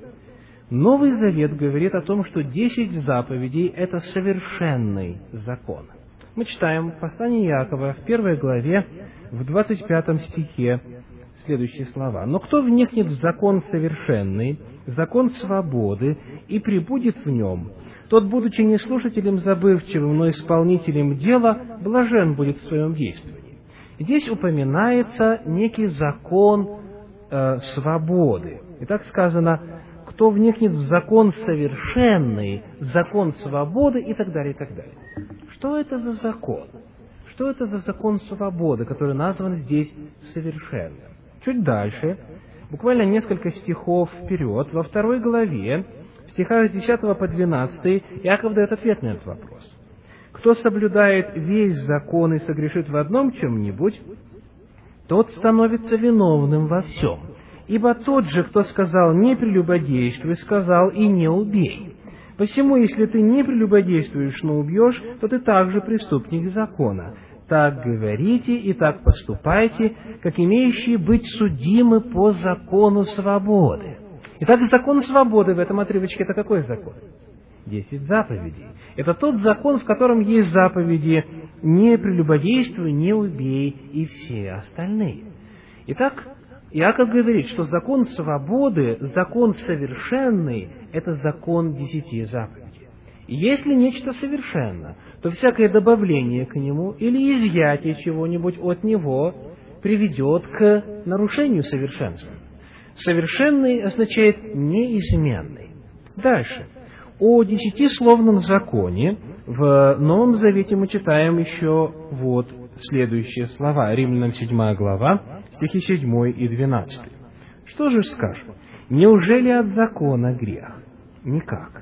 Новый Завет говорит о том, что десять заповедей – это совершенный закон. Мы читаем в послании Якова в первой главе в 25 стихе следующие слова. «Но кто вникнет в закон совершенный, закон свободы, и прибудет в нем, тот, будучи не слушателем забывчивым, но исполнителем дела, блажен будет в своем действии». Здесь упоминается некий закон э, свободы. И так сказано, кто вникнет в закон совершенный, закон свободы и так далее, и так далее. Что это за закон? Что это за закон свободы, который назван здесь совершенным? Чуть дальше, буквально несколько стихов вперед, во второй главе, в стихах с 10 по 12, Яков дает ответ на этот вопрос. Кто соблюдает весь закон и согрешит в одном чем-нибудь, тот становится виновным во всем. Ибо тот же, кто сказал «не прелюбодействуй», сказал «и не убей». Посему, если ты не прелюбодействуешь, но убьешь, то ты также преступник закона. Так говорите и так поступайте, как имеющие быть судимы по закону свободы. Итак, закон свободы в этом отрывочке – это какой закон? Десять заповедей. Это тот закон, в котором есть заповеди «не прелюбодействуй, не убей» и все остальные. Итак, Иаков говорит, что закон свободы, закон совершенный – это закон десяти заповедей. И если нечто совершенно, то всякое добавление к нему или изъятие чего-нибудь от него приведет к нарушению совершенства. Совершенный означает неизменный. Дальше. О десятисловном законе в Новом Завете мы читаем еще вот следующие слова. Римлянам 7 глава, стихи 7 и 12. Что же скажем? Неужели от закона грех? Никак.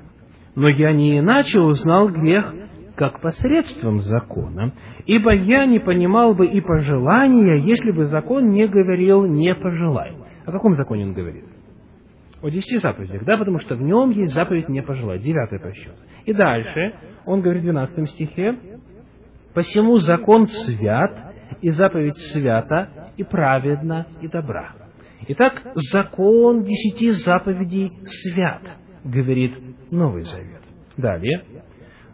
Но я не иначе узнал грех, как посредством закона, ибо я не понимал бы и пожелания, если бы закон не говорил «не пожелай». О каком законе он говорит? о десяти заповедях, да, потому что в нем есть заповедь не пожелать, девятая по счету. И дальше он говорит в 12 стихе, «Посему закон свят, и заповедь свята, и праведна, и добра». Итак, закон десяти заповедей свят, говорит Новый Завет. Далее,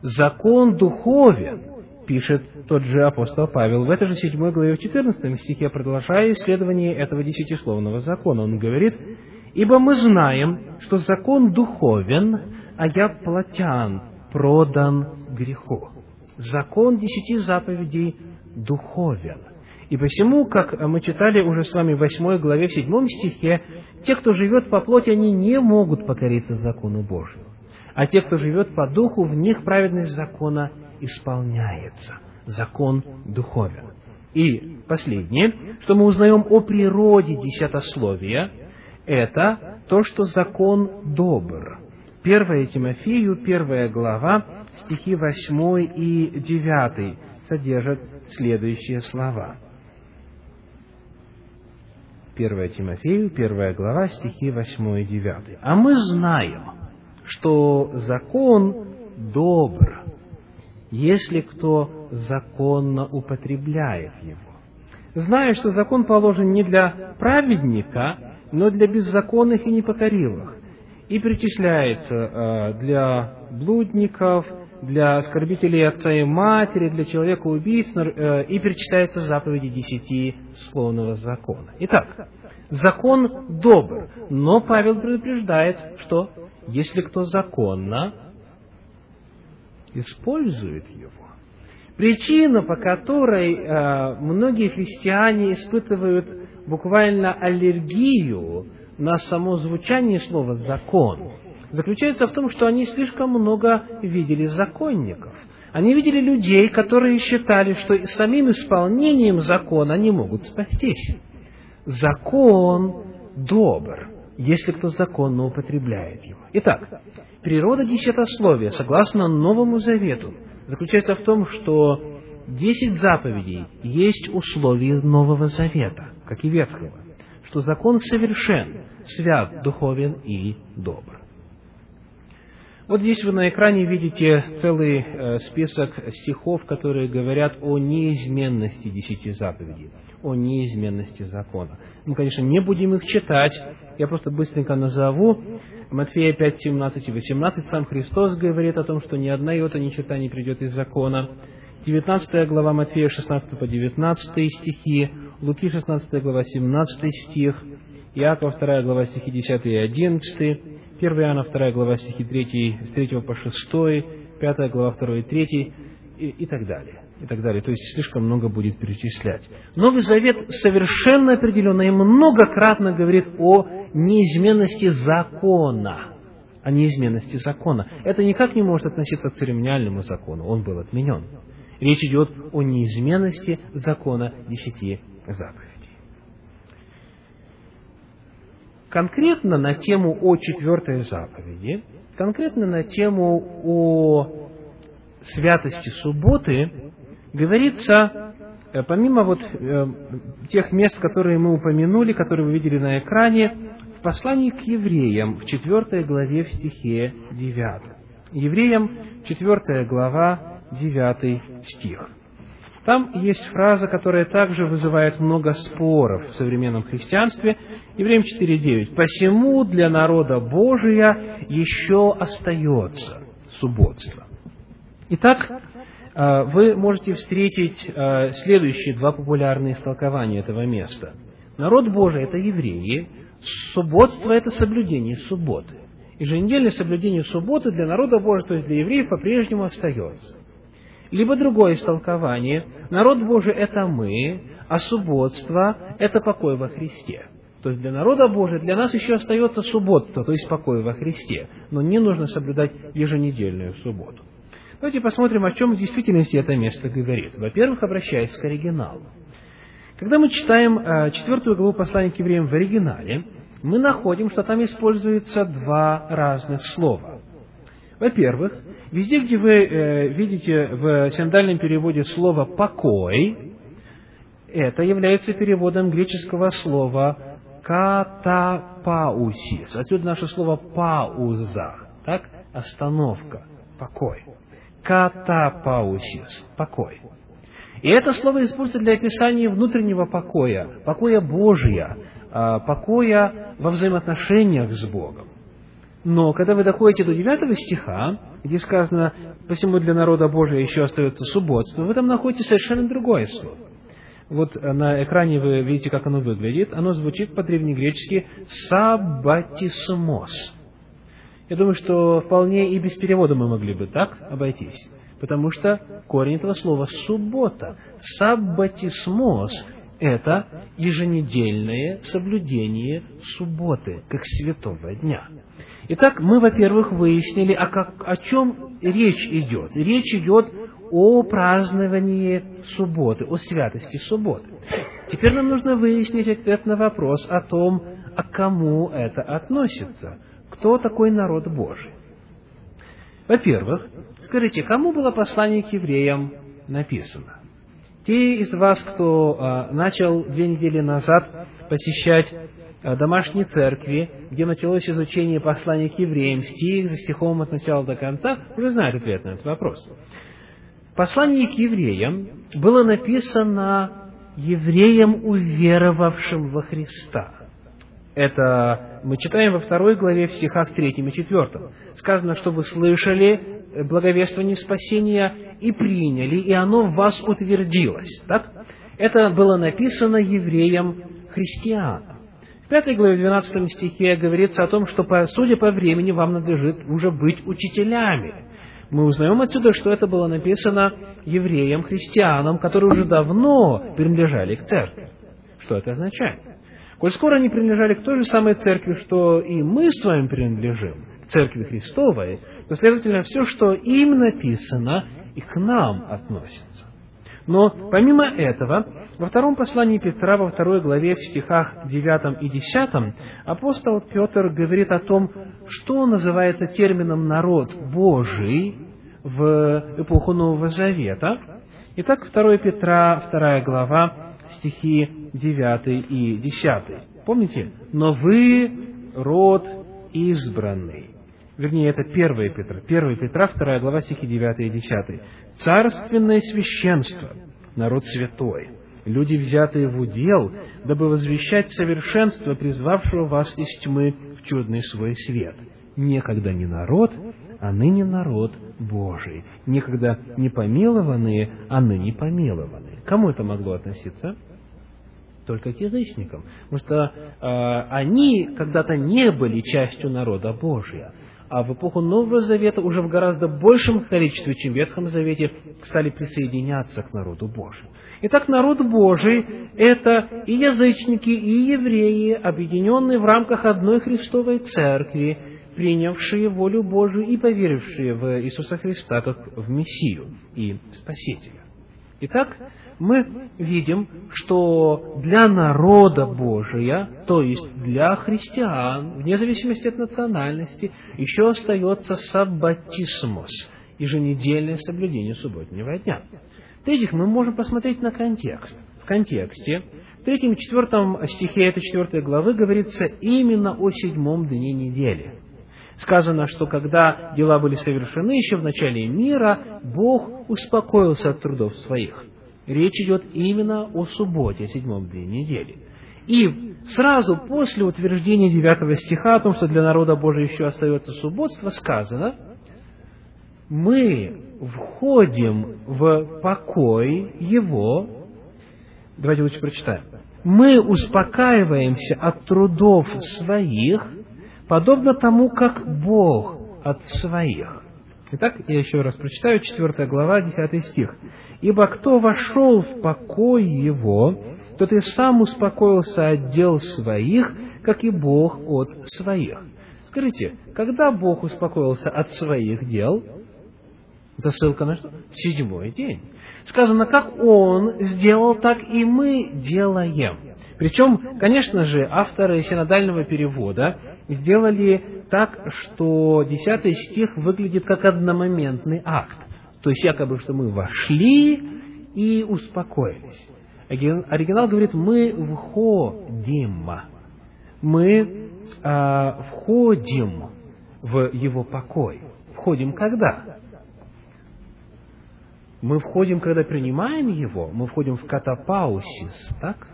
закон духовен, пишет тот же апостол Павел в этой же 7 главе в 14 стихе, продолжая исследование этого десятисловного закона. Он говорит, «Ибо мы знаем, что закон духовен, а я плотян, продан греху». Закон десяти заповедей духовен. И посему, как мы читали уже с вами в 8 главе, в 7 стихе, те, кто живет по плоти, они не могут покориться закону Божию. А те, кто живет по духу, в них праведность закона исполняется. Закон духовен. И последнее, что мы узнаем о природе десятословия, это то, что закон добр. 1 Тимофею, 1 глава, стихи 8 и 9 содержат следующие слова. 1 Тимофею, 1 глава, стихи 8 и 9. «А мы знаем, что закон добр, если кто законно употребляет его. Зная, что закон положен не для праведника, но для беззаконных и непокоривых, и причисляется э, для блудников, для оскорбителей отца и матери, для человека убийц, э, и перечитается заповеди десяти словного закона. Итак, закон добр, но Павел предупреждает, что если кто законно использует его, причина, по которой э, многие христиане испытывают буквально аллергию на само звучание слова «закон», заключается в том, что они слишком много видели законников. Они видели людей, которые считали, что самим исполнением закона они могут спастись. Закон добр, если кто законно употребляет его. Итак, природа десятословия, согласно Новому Завету, заключается в том, что десять заповедей есть условия Нового Завета, как и Ветхого, что закон совершен, свят, духовен и добр. Вот здесь вы на экране видите целый э, список стихов, которые говорят о неизменности десяти заповедей, о неизменности закона. Мы, конечно, не будем их читать, я просто быстренько назову. Матфея 5, 17 и 18 сам Христос говорит о том, что ни одна йота, ни черта не придет из закона. 19 глава Матфея 16 по 19 стихи, Луки 16 глава 17 стих, Иаков 2 глава стихи 10 и 11, 1 Иоанна 2 глава стихи 3, с 3 по 6, 5 глава 2 и 3 и, и так далее. И так далее. То есть слишком много будет перечислять. Новый Завет совершенно определенно и многократно говорит о неизменности закона. О неизменности закона. Это никак не может относиться к церемониальному закону. Он был отменен. Речь идет о неизменности закона десяти заповедей конкретно на тему о четвертой заповеди, конкретно на тему о святости субботы, говорится, э, помимо вот э, тех мест, которые мы упомянули, которые вы видели на экране, в послании к евреям в четвертой главе в стихе 9. Евреям четвертая глава, девятый стих. Там есть фраза, которая также вызывает много споров в современном христианстве. Евреям 4.9. «Посему для народа Божия еще остается субботство». Итак, э, вы можете встретить э, следующие два популярные истолкования этого места. Народ Божий – это евреи, субботство – это соблюдение субботы. Еженедельное соблюдение субботы для народа Божьего, то есть для евреев, по-прежнему остается. Либо другое истолкование. Народ Божий – это мы, а субботство – это покой во Христе. То есть для народа Божия, для нас еще остается субботство, то есть покой во Христе. Но не нужно соблюдать еженедельную субботу. Давайте посмотрим, о чем в действительности это место говорит. Во-первых, обращаясь к оригиналу. Когда мы читаем э, четвертую главу послания к евреям в оригинале, мы находим, что там используются два разных слова. Во-первых, везде, где вы э, видите в синдальном переводе слово «покой», это является переводом греческого слова катапаусис. Отсюда наше слово пауза, так? Остановка, покой. Катапаусис, покой. И это слово используется для описания внутреннего покоя, покоя Божия, а, покоя во взаимоотношениях с Богом. Но когда вы доходите до 9 стиха, где сказано «посему для народа Божия еще остается субботство», вы там находите совершенно другое слово. Вот на экране вы видите, как оно выглядит. Оно звучит по-древнегречески «сабатисмос». Я думаю, что вполне и без перевода мы могли бы так обойтись. Потому что корень этого слова «суббота». «Саббатисмос» – это еженедельное соблюдение субботы, как святого дня. Итак, мы, во-первых, выяснили, о, как, о чем речь идет. Речь идет о праздновании субботы, о святости субботы. Теперь нам нужно выяснить ответ на вопрос о том, а кому это относится. Кто такой народ Божий? Во-первых, скажите, кому было послание к евреям написано? Те из вас, кто а, начал две недели назад посещать а, домашние церкви, где началось изучение послания к евреям, стих за стихом от начала до конца, уже знают ответ на этот вопрос. Послание к евреям было написано евреям, уверовавшим во Христа. Это мы читаем во второй главе в стихах третьем и четвертом. Сказано, что вы слышали благовествование спасения и приняли, и оно в вас утвердилось. Так? Это было написано евреям христианам. Пятой главе, в 12 стихе говорится о том, что, судя по времени, вам надлежит уже быть учителями. Мы узнаем отсюда, что это было написано евреям, христианам, которые уже давно принадлежали к церкви. Что это означает? Коль скоро они принадлежали к той же самой церкви, что и мы с вами принадлежим, к церкви Христовой, то, следовательно, все, что им написано, и к нам относится. Но помимо этого, во втором послании Петра, во второй главе, в стихах 9 и 10, апостол Петр говорит о том, что называется термином «народ Божий» в эпоху Нового Завета. Итак, 2 Петра, 2 глава, стихи 9 и 10. Помните? «Но вы род избранный». Вернее, это 1 Петра. 1 Петра, 2 глава, стихи 9 и 10. «Царственное священство, народ святой, люди, взятые в удел, дабы возвещать совершенство, призвавшего вас из тьмы в чудный свой свет. Некогда не народ, а ныне народ Божий. Некогда не помилованные, а ныне помилованные. Кому это могло относиться? только к язычникам. Потому что э, они когда-то не были частью народа Божия. А в эпоху Нового Завета уже в гораздо большем количестве, чем в Ветхом Завете, стали присоединяться к народу Божию. Итак, народ Божий – это и язычники, и евреи, объединенные в рамках одной Христовой Церкви, принявшие волю Божию и поверившие в Иисуса Христа как в Мессию и Спасителя. Итак, мы видим, что для народа Божия, то есть для христиан, вне зависимости от национальности, еще остается саббатисмос, еженедельное соблюдение субботнего дня. В-третьих, мы можем посмотреть на контекст. В контексте, в третьем и четвертом стихе этой четвертой главы говорится именно о седьмом дне недели. Сказано, что когда дела были совершены еще в начале мира, Бог успокоился от трудов своих – Речь идет именно о субботе, седьмом дне недели. И сразу после утверждения девятого стиха о том, что для народа Божия еще остается субботство, сказано, мы входим в покой Его, давайте лучше прочитаем, мы успокаиваемся от трудов своих, подобно тому, как Бог от своих. Итак, я еще раз прочитаю, 4 глава, 10 стих. Ибо кто вошел в покой его, тот и сам успокоился от дел своих, как и Бог от своих. Скажите, когда Бог успокоился от своих дел? Это ссылка на что? Седьмой день. Сказано, как Он сделал, так и мы делаем. Причем, конечно же, авторы синодального перевода сделали так, что десятый стих выглядит как одномоментный акт. То есть якобы, что мы вошли и успокоились. Оригинал говорит, мы входим. мы а, входим в Его покой. Входим когда? Мы входим, когда принимаем Его, мы входим в катапаусис, так?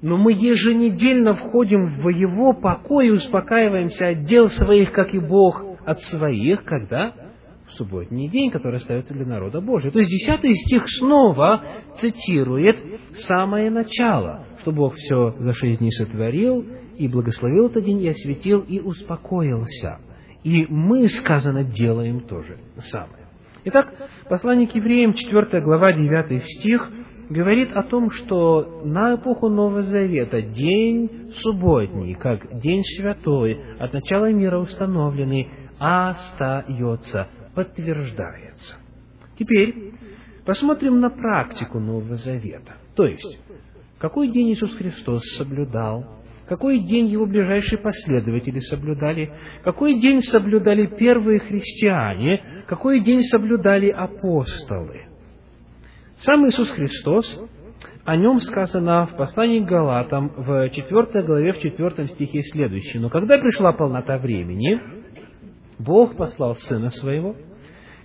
Но мы еженедельно входим в Его покой и успокаиваемся от дел своих, как и Бог от своих, когда? В субботний день, который остается для народа Божьего. То есть десятый стих снова цитирует самое начало, что Бог все за шесть дней сотворил, и благословил этот день, и осветил, и успокоился. И мы, сказано, делаем то же самое. Итак, послание к евреям, 4 глава, 9 стих, говорит о том, что на эпоху Нового Завета день субботний, как день святой, от начала мира установленный, остается, подтверждается. Теперь посмотрим на практику Нового Завета. То есть, какой день Иисус Христос соблюдал, какой день его ближайшие последователи соблюдали, какой день соблюдали первые христиане, какой день соблюдали апостолы. Сам Иисус Христос, о нем сказано в послании к Галатам в 4 главе, в 4 стихе следующее. «Но когда пришла полнота времени, Бог послал Сына Своего,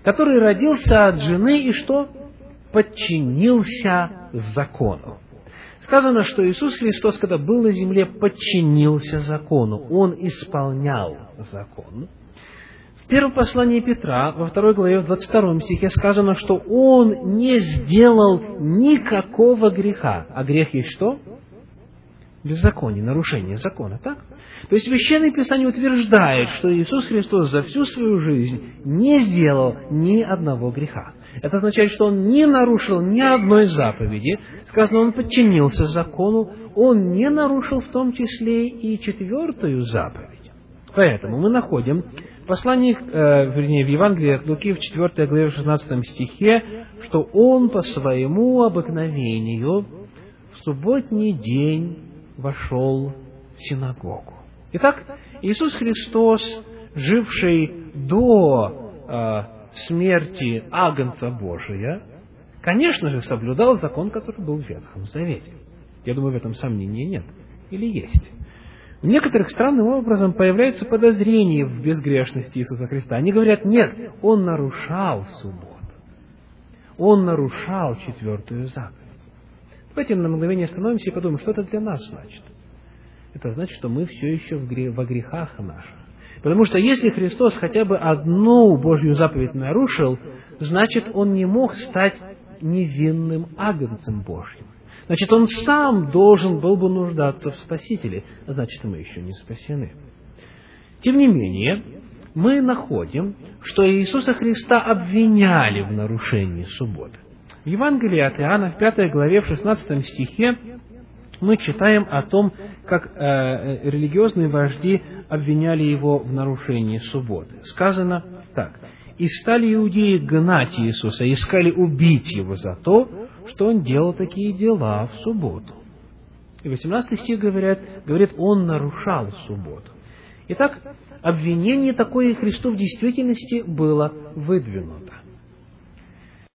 который родился от жены и что? Подчинился закону. Сказано, что Иисус Христос, когда был на земле, подчинился закону. Он исполнял закон. В первом послании Петра, во второй главе, в 22 стихе сказано, что он не сделал никакого греха. А грех есть что? Беззаконие, нарушение закона, так? То есть Священное Писание утверждает, что Иисус Христос за всю свою жизнь не сделал ни одного греха. Это означает, что Он не нарушил ни одной заповеди. Сказано, Он подчинился закону. Он не нарушил в том числе и четвертую заповедь. Поэтому мы находим послании, э, вернее, в Евангелии от Луки в 4 главе 16 стихе, что Он по своему обыкновению в субботний день вошел в синагогу. Итак, Иисус Христос, живший до э, смерти Агнца Божия, конечно же, соблюдал закон, который был в Ветхом Завете. Я думаю, в этом сомнения нет. Или есть. В некоторых странным образом появляется подозрение в безгрешности Иисуса Христа. Они говорят, нет, Он нарушал субботу. Он нарушал четвертую заповедь. Давайте на мгновение остановимся и подумаем, что это для нас значит это значит, что мы все еще во грехах наших. Потому что если Христос хотя бы одну Божью заповедь нарушил, значит, Он не мог стать невинным агнцем Божьим. Значит, Он сам должен был бы нуждаться в Спасителе, а значит, мы еще не спасены. Тем не менее, мы находим, что Иисуса Христа обвиняли в нарушении субботы. В Евангелии от Иоанна в 5 главе, в 16 стихе мы читаем о том, как э, э, религиозные вожди обвиняли его в нарушении субботы. Сказано так. «И стали иудеи гнать Иисуса, искали убить его за то, что он делал такие дела в субботу». И 18 стих говорят, говорит, он нарушал субботу. Итак, обвинение такое Христу в действительности было выдвинуто.